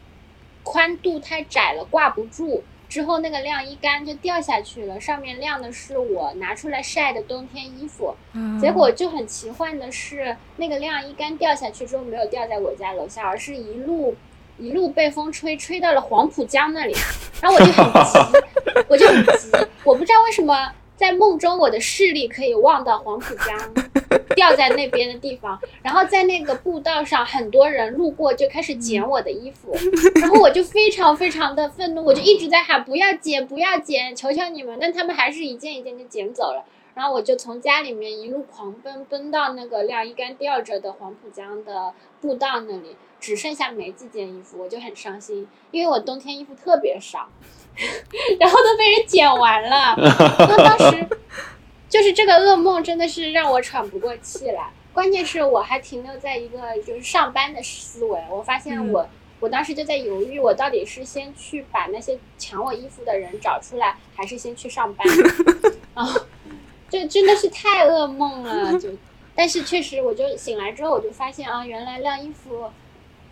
宽度太窄了，挂不住。之后那个晾衣杆就掉下去了，上面晾的是我拿出来晒的冬天衣服。嗯结果就很奇幻的是，那个晾衣杆掉下去之后没有掉在我家楼下，而是一路一路被风吹，吹到了黄浦江那里。然后我就很急，我就很急，我不知道为什么在梦中我的视力可以望到黄浦江 掉在那边的地方，然后在那个步道上，很多人路过就开始捡我的衣服，然后我就非常非常的愤怒，我就一直在喊不要捡，不要捡，求求你们！但他们还是一件一件就捡走了。然后我就从家里面一路狂奔，奔到那个晾衣杆吊着的黄浦江的步道那里，只剩下没几件衣服，我就很伤心，因为我冬天衣服特别少，然后都被人剪完了。那当时就是这个噩梦真的是让我喘不过气来，关键是我还停留在一个就是上班的思维，我发现我。我当时就在犹豫，我到底是先去把那些抢我衣服的人找出来，还是先去上班？然后这真的是太噩梦了，就，但是确实，我就醒来之后，我就发现啊，原来晾衣服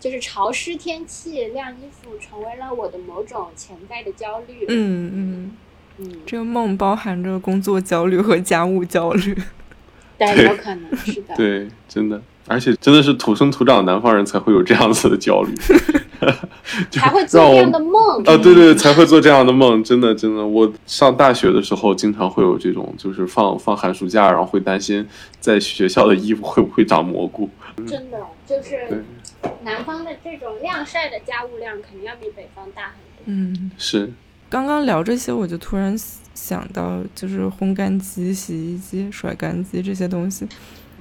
就是潮湿天气晾衣服成为了我的某种潜在的焦虑。嗯嗯嗯，这个梦包含着工作焦虑和家务焦虑。对，有可能是的。对，真的，而且真的是土生土长南方人才会有这样子的焦虑，才会做这样的梦啊！对对，才会做这样的梦，真的真的。我上大学的时候，经常会有这种，就是放放寒暑假，然后会担心在学校的衣服会不会长蘑菇。真的就是南方的这种晾晒的家务量，肯定要比北方大很多。嗯，是。刚刚聊这些，我就突然想到，就是烘干机、洗衣机、甩干机这些东西。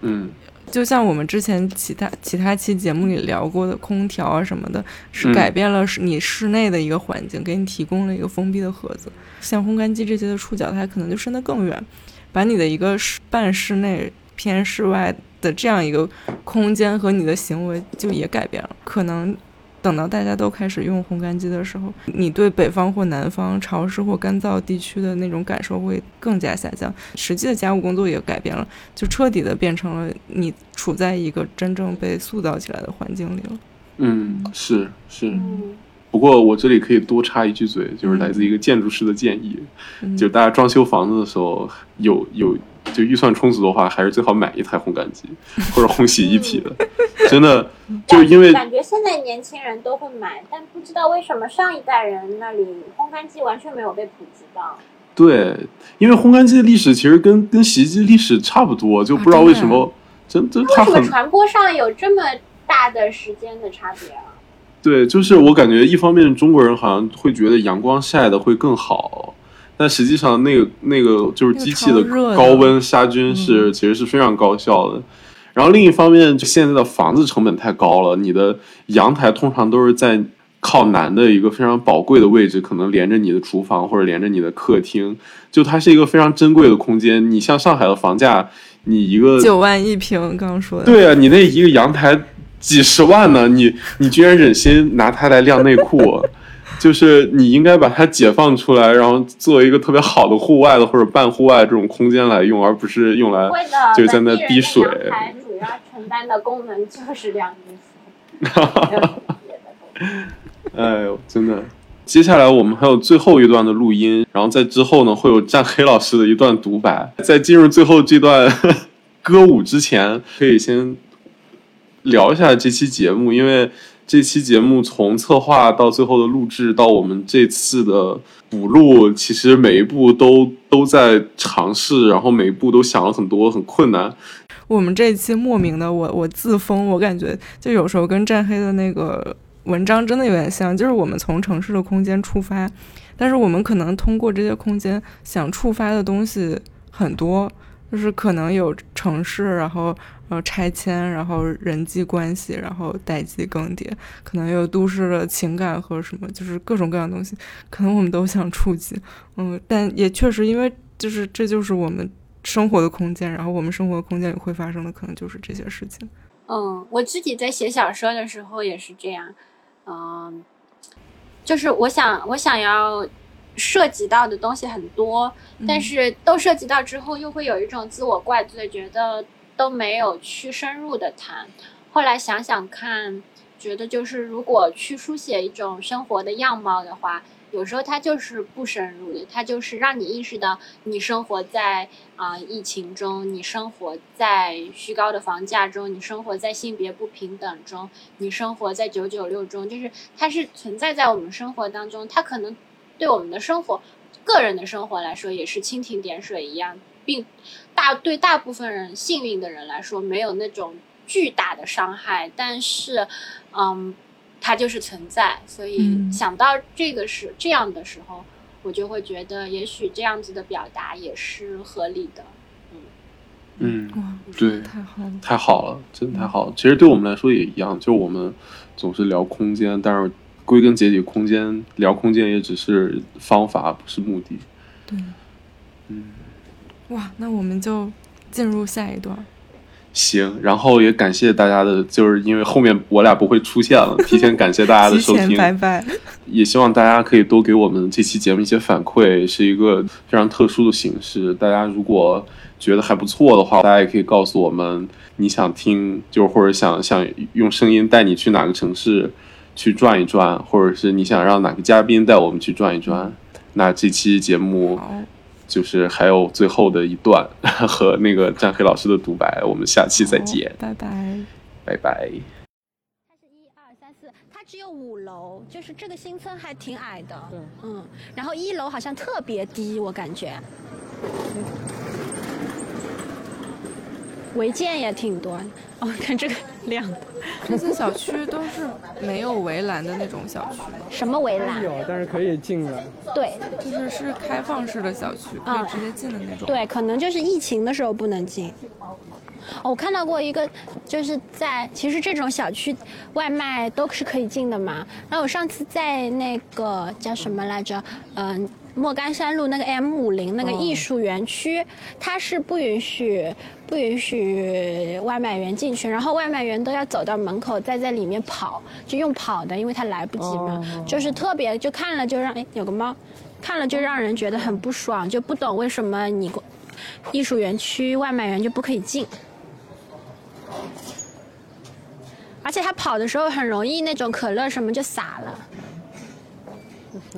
嗯，就像我们之前其他其他期节目里聊过的，空调啊什么的，是嗯改变了你室内的一个环境，给你提供了一个封闭的盒子。像烘干机这些的触角，它可能就伸得更远，把你的一个室半室内偏室外的这样一个空间和你的行为就也改变了。可能等到大家都开始用烘干机的时候，你对北方或南方潮湿或干燥地区的那种感受会更加下降，实际的家务工作也改变了，就彻底的变成了你处在一个真正被塑造起来的环境里了。嗯，是是。不过我这里可以多插一句嘴，就是来自一个建筑师的建议，嗯就大家装修房子的时候有有就预算充足的话，还是最好买一台烘干机 或者烘洗一体的。真的，就因为感觉现在年轻人都会买，但不知道为什么上一代人那里烘干机完全没有被普及到。对，因为烘干机的历史其实跟跟洗衣机历史差不多，就不知道为什么，真真为什么传播上有这么大的时间的差别啊？对，就是我感觉一方面中国人好像会觉得阳光晒的会更好，但实际上那个那个就是机器的高温杀菌是、其实是非常高效的。然后另一方面，就现在的房子成本太高了，你的阳台通常都是在靠南的一个非常宝贵的位置，可能连着你的厨房或者连着你的客厅，就它是一个非常珍贵的空间。你像上海的房价，你一个九万一平，刚刚说的。对啊，你那一个阳台几十万呢，你你居然忍心拿它来晾内裤，就是你应该把它解放出来，然后作为一个特别好的户外的或者半户外这种空间来用，而不是用来，就是在那滴水。主要承担的功能就是晾衣服。哎呦，真的！接下来我们还有最后一段的录音，然后在之后呢会有战黑老师的一段独白。在进入最后这段 歌舞之前，可以先聊一下这期节目，因为这期节目从策划到最后的录制到我们这次的补录，其实每一步都都在尝试，然后每一步都想了很多，很困难。我们这期莫名的，我我自封，我感觉就有时候跟战黑的那个。文章真的有点像，就是我们从城市的空间出发，但是我们可能通过这些空间想触发的东西很多，就是可能有城市，然后呃拆迁，然后人际关系，然后代际更迭，可能有都市的情感和什么，就是各种各样的东西，可能我们都想触及，嗯，但也确实因为就是这就是我们生活的空间，然后我们生活的空间里会发生的可能就是这些事情。嗯，我自己在写小说的时候也是这样。嗯，就是我想，我想要涉及到的东西很多，但是都涉及到之后，又会有一种自我怪罪，觉得都没有去深入的谈。后来想想看，觉得就是如果去书写一种生活的样貌的话。有时候它就是不深入的，它就是让你意识到你生活在啊疫情中，你生活在虚高的房价中，你生活在性别不平等中，你生活在九九六中，就是它是存在在我们生活当中。它可能对我们的生活、个人的生活来说也是蜻蜓点水一样，并大对大部分人幸运的人来说没有那种巨大的伤害，但是，嗯。它就是存在，所以想到这个是这样的时候，我就会觉得，也许这样子的表达也是合理的。嗯，嗯，对，太好了，太好了，真的太好了。其实对我们来说也一样，就是我们总是聊空间，但是归根结底，空间聊空间也只是方法，不是目的。对，嗯，哇，那我们就进入下一段。行，然后也感谢大家的，就是因为后面我俩不会出现了，提前感谢大家的收听，拜拜。也希望大家可以多给我们这期节目一些反馈，是一个非常特殊的形式。大家如果觉得还不错的话，大家也可以告诉我们你想听，就是或者想想用声音带你去哪个城市去转一转，或者是你想让哪个嘉宾带我们去转一转。那这期节目。就是还有最后的一段和那个战黑老师的独白，我们下期再见，拜拜，拜拜。一二三四，它只有五楼，就是这个新村还挺矮的，嗯，然后一楼好像特别低，我感觉。违建也挺多，哦，看这个亮的。这些小区都是没有围栏的那种小区，什么围栏？有，但是可以进的。对，就是是开放式的小区，可以直接进的那种。对，可能就是疫情的时候不能进。哦我看到过一个，就是在其实这种小区外卖都是可以进的嘛。然后我上次在那个叫什么来着？嗯。莫干山路那个 M 五零那个艺术园区，它是不允许不允许外卖员进去，然后外卖员都要走到门口再在里面跑，就用跑的，因为他来不及嘛。就是特别就看了就让哎有个猫，看了就让人觉得很不爽，就不懂为什么你艺术园区外卖员就不可以进，而且他跑的时候很容易那种可乐什么就洒了。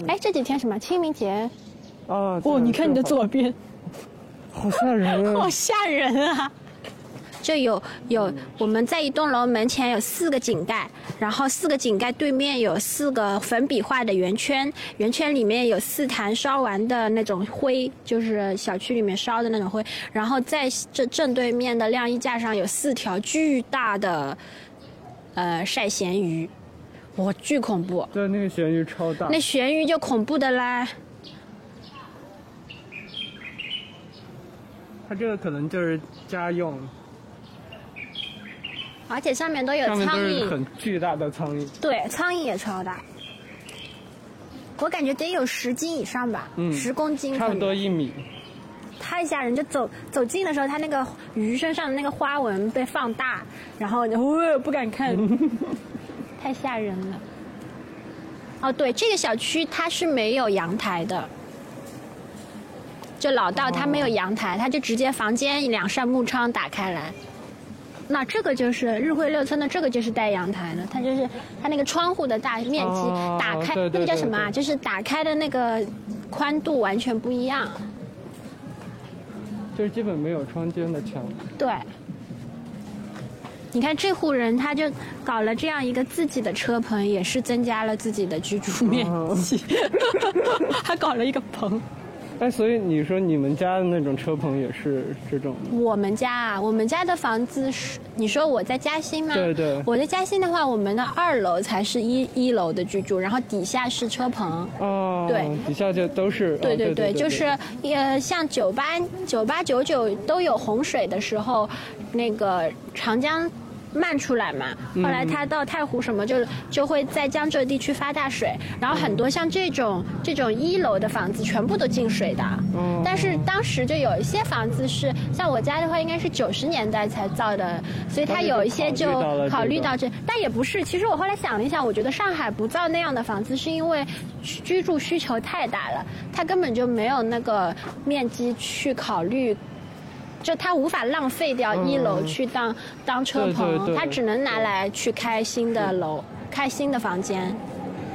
哎，这几天什么清明节？啊！哦，你看你的左边，好吓人啊！好吓人啊！就有有我们在一栋楼门前有四个井盖，然后四个井盖对面有四个粉笔画的圆圈，圆圈里面有四坛烧完的那种灰，就是小区里面烧的那种灰。然后在这正对面的晾衣架上有四条巨大的呃晒咸鱼。哇，巨恐怖！对，那个咸鱼超大。那咸鱼就恐怖的啦。它这个可能就是家用。而且上面都有苍蝇。上面都是很巨大的苍蝇。对，苍蝇也超大。我感觉得有十斤以上吧，十公斤。差不多一米。太吓人！就走走近的时候，它那个鱼身上的那个花纹被放大，然后就不敢看。太吓人了！哦，对，这个小区它是没有阳台的，就老道它没有阳台，它就直接房间两扇木窗打开来。那这个就是日晖六村的，这个就是带阳台的，它就是它那个窗户的大面积哦打开，那个叫什么啊？就是打开的那个宽度完全不一样。就是基本没有窗间的墙。对，你看这户人他就搞了这样一个自己的车棚，也是增加了自己的居住面积。他搞了一个棚。哎，所以你说你们家的那种车棚也是这种？我们家啊，我们家的房子是，你说我在嘉兴吗？对对我在嘉兴的话，我们的二楼才是一一楼的居住，然后底下是车棚。哦，对，底下就都是。对对哦对，就是呃，像九八九八九九都有洪水的时候，那个长江。漫出来嘛，后来它到太湖什么就就会在江浙地区发大水，然后很多像这种这种一楼的房子全部都进水的。嗯但是当时就有一些房子是像我家的话，应该是九十年代才造的，所以它有一些就考虑到这，但也不是。其实我后来想了一想，我觉得上海不造那样的房子，是因为居住需求太大了，它根本就没有那个面积去考虑。就它无法浪费掉一楼去当、嗯、当车棚，它只能拿来去开新的楼、开新的房间。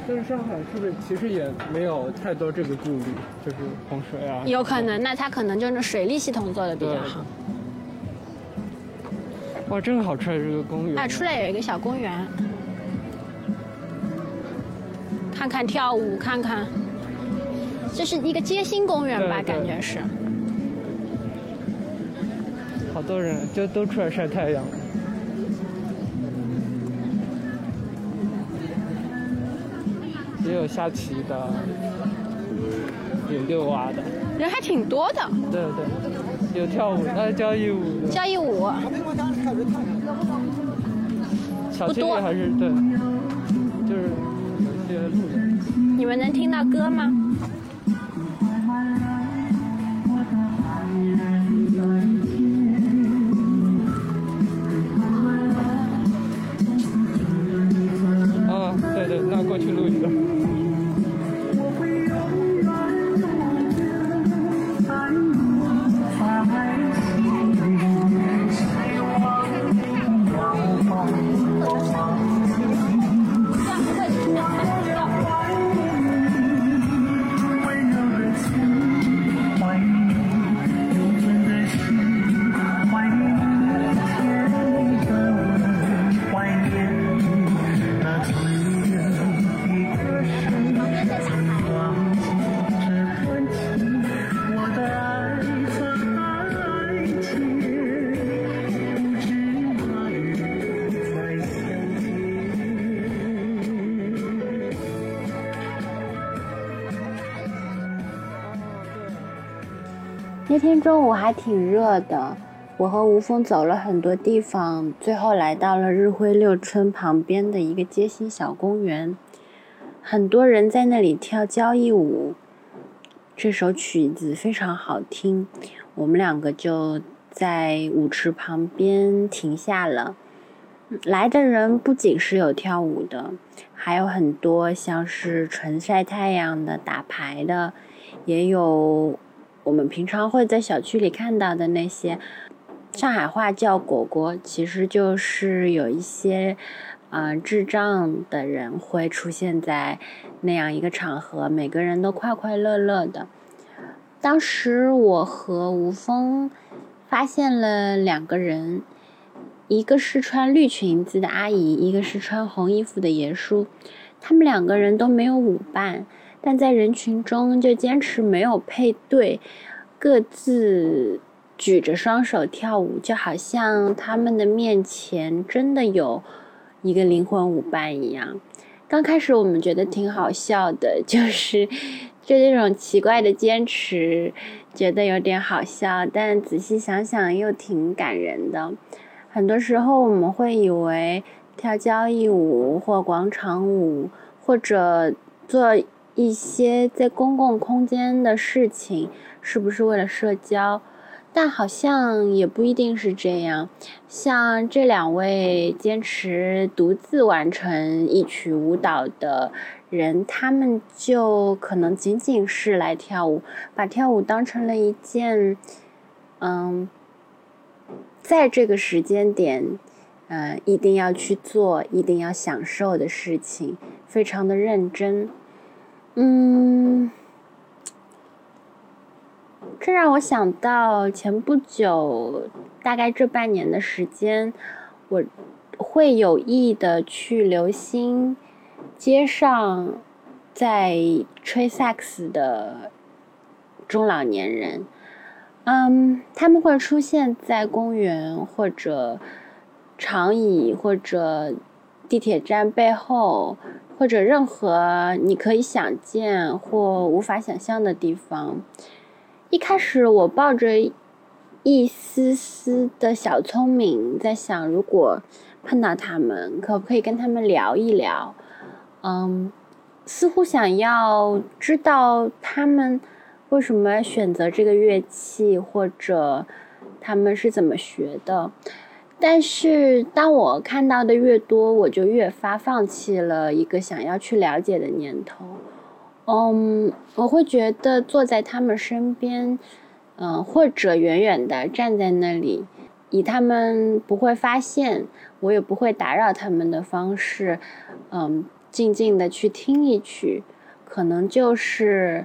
但是上海是不是其实也没有太多这个顾虑，就是洪水啊？有可能，那它可能就是水利系统做的比较好。哇，真好出来这个公园！啊，出来有一个小公园，看看跳舞，看看，这是一个街心公园吧？感觉是。好多人就都出来晒太阳，也有下棋的，有遛娃的，人还挺多的。对对，有跳舞，还有交谊舞。交谊舞。小区里还是对，就是有些路人。你们能听到歌吗？今天中午还挺热的，我和吴峰走了很多地方，最后来到了日晖六村旁边的一个街心小公园。很多人在那里跳交谊舞，这首曲子非常好听。我们两个就在舞池旁边停下了。来的人不仅是有跳舞的，还有很多像是纯晒太阳的、打牌的，也有。我们平常会在小区里看到的那些，上海话叫“果果”，其实就是有一些，呃，智障的人会出现在那样一个场合，每个人都快快乐乐的。当时我和吴峰发现了两个人，一个是穿绿裙子的阿姨，一个是穿红衣服的爷叔，他们两个人都没有舞伴。但在人群中就坚持没有配对，各自举着双手跳舞，就好像他们的面前真的有一个灵魂舞伴一样。刚开始我们觉得挺好笑的，就是 就这种奇怪的坚持，觉得有点好笑，但仔细想想又挺感人的。很多时候我们会以为跳交谊舞或广场舞，或者做一些在公共空间的事情，是不是为了社交？但好像也不一定是这样。像这两位坚持独自完成一曲舞蹈的人，他们就可能仅仅是来跳舞，把跳舞当成了一件，嗯，在这个时间点，嗯，一定要去做、一定要享受的事情，非常的认真。嗯，这让我想到前不久，大概这半年的时间，我会有意的去留心。街上在吹萨克斯的中老年人，嗯，他们会出现在公园或者长椅或者地铁站背后，或者任何你可以想见或无法想象的地方。一开始我抱着一丝丝的小聪明，在想，如果碰到他们，可不可以跟他们聊一聊？嗯，似乎想要知道他们为什么选择这个乐器，或者他们是怎么学的。但是当我看到的越多，我就越发放弃了一个想要去了解的念头。嗯，我会觉得坐在他们身边，嗯，或者远远的站在那里，以他们不会发现，我也不会打扰他们的方式，嗯。静静的去听一曲，可能就是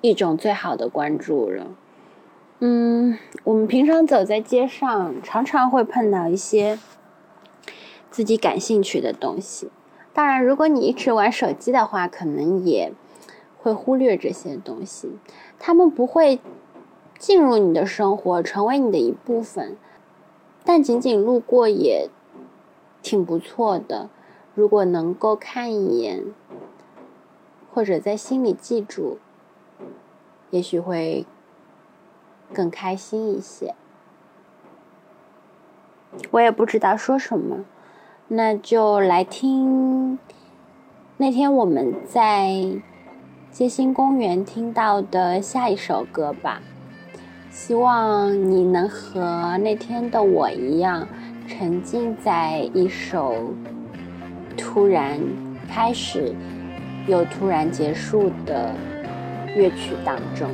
一种最好的关注了。嗯，我们平常走在街上，常常会碰到一些自己感兴趣的东西。当然，如果你一直玩手机的话，可能也会忽略这些东西。他们不会进入你的生活，成为你的一部分，但仅仅路过也挺不错的。如果能够看一眼，或者在心里记住，也许会更开心一些。我也不知道说什么，那就来听那天我们在街心公园听到的下一首歌吧。希望你能和那天的我一样，沉浸在一首。突然开始，又突然结束的乐曲当中。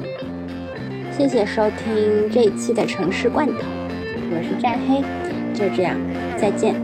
谢谢收听这一期的城市罐头，我是战黑，就这样，再见。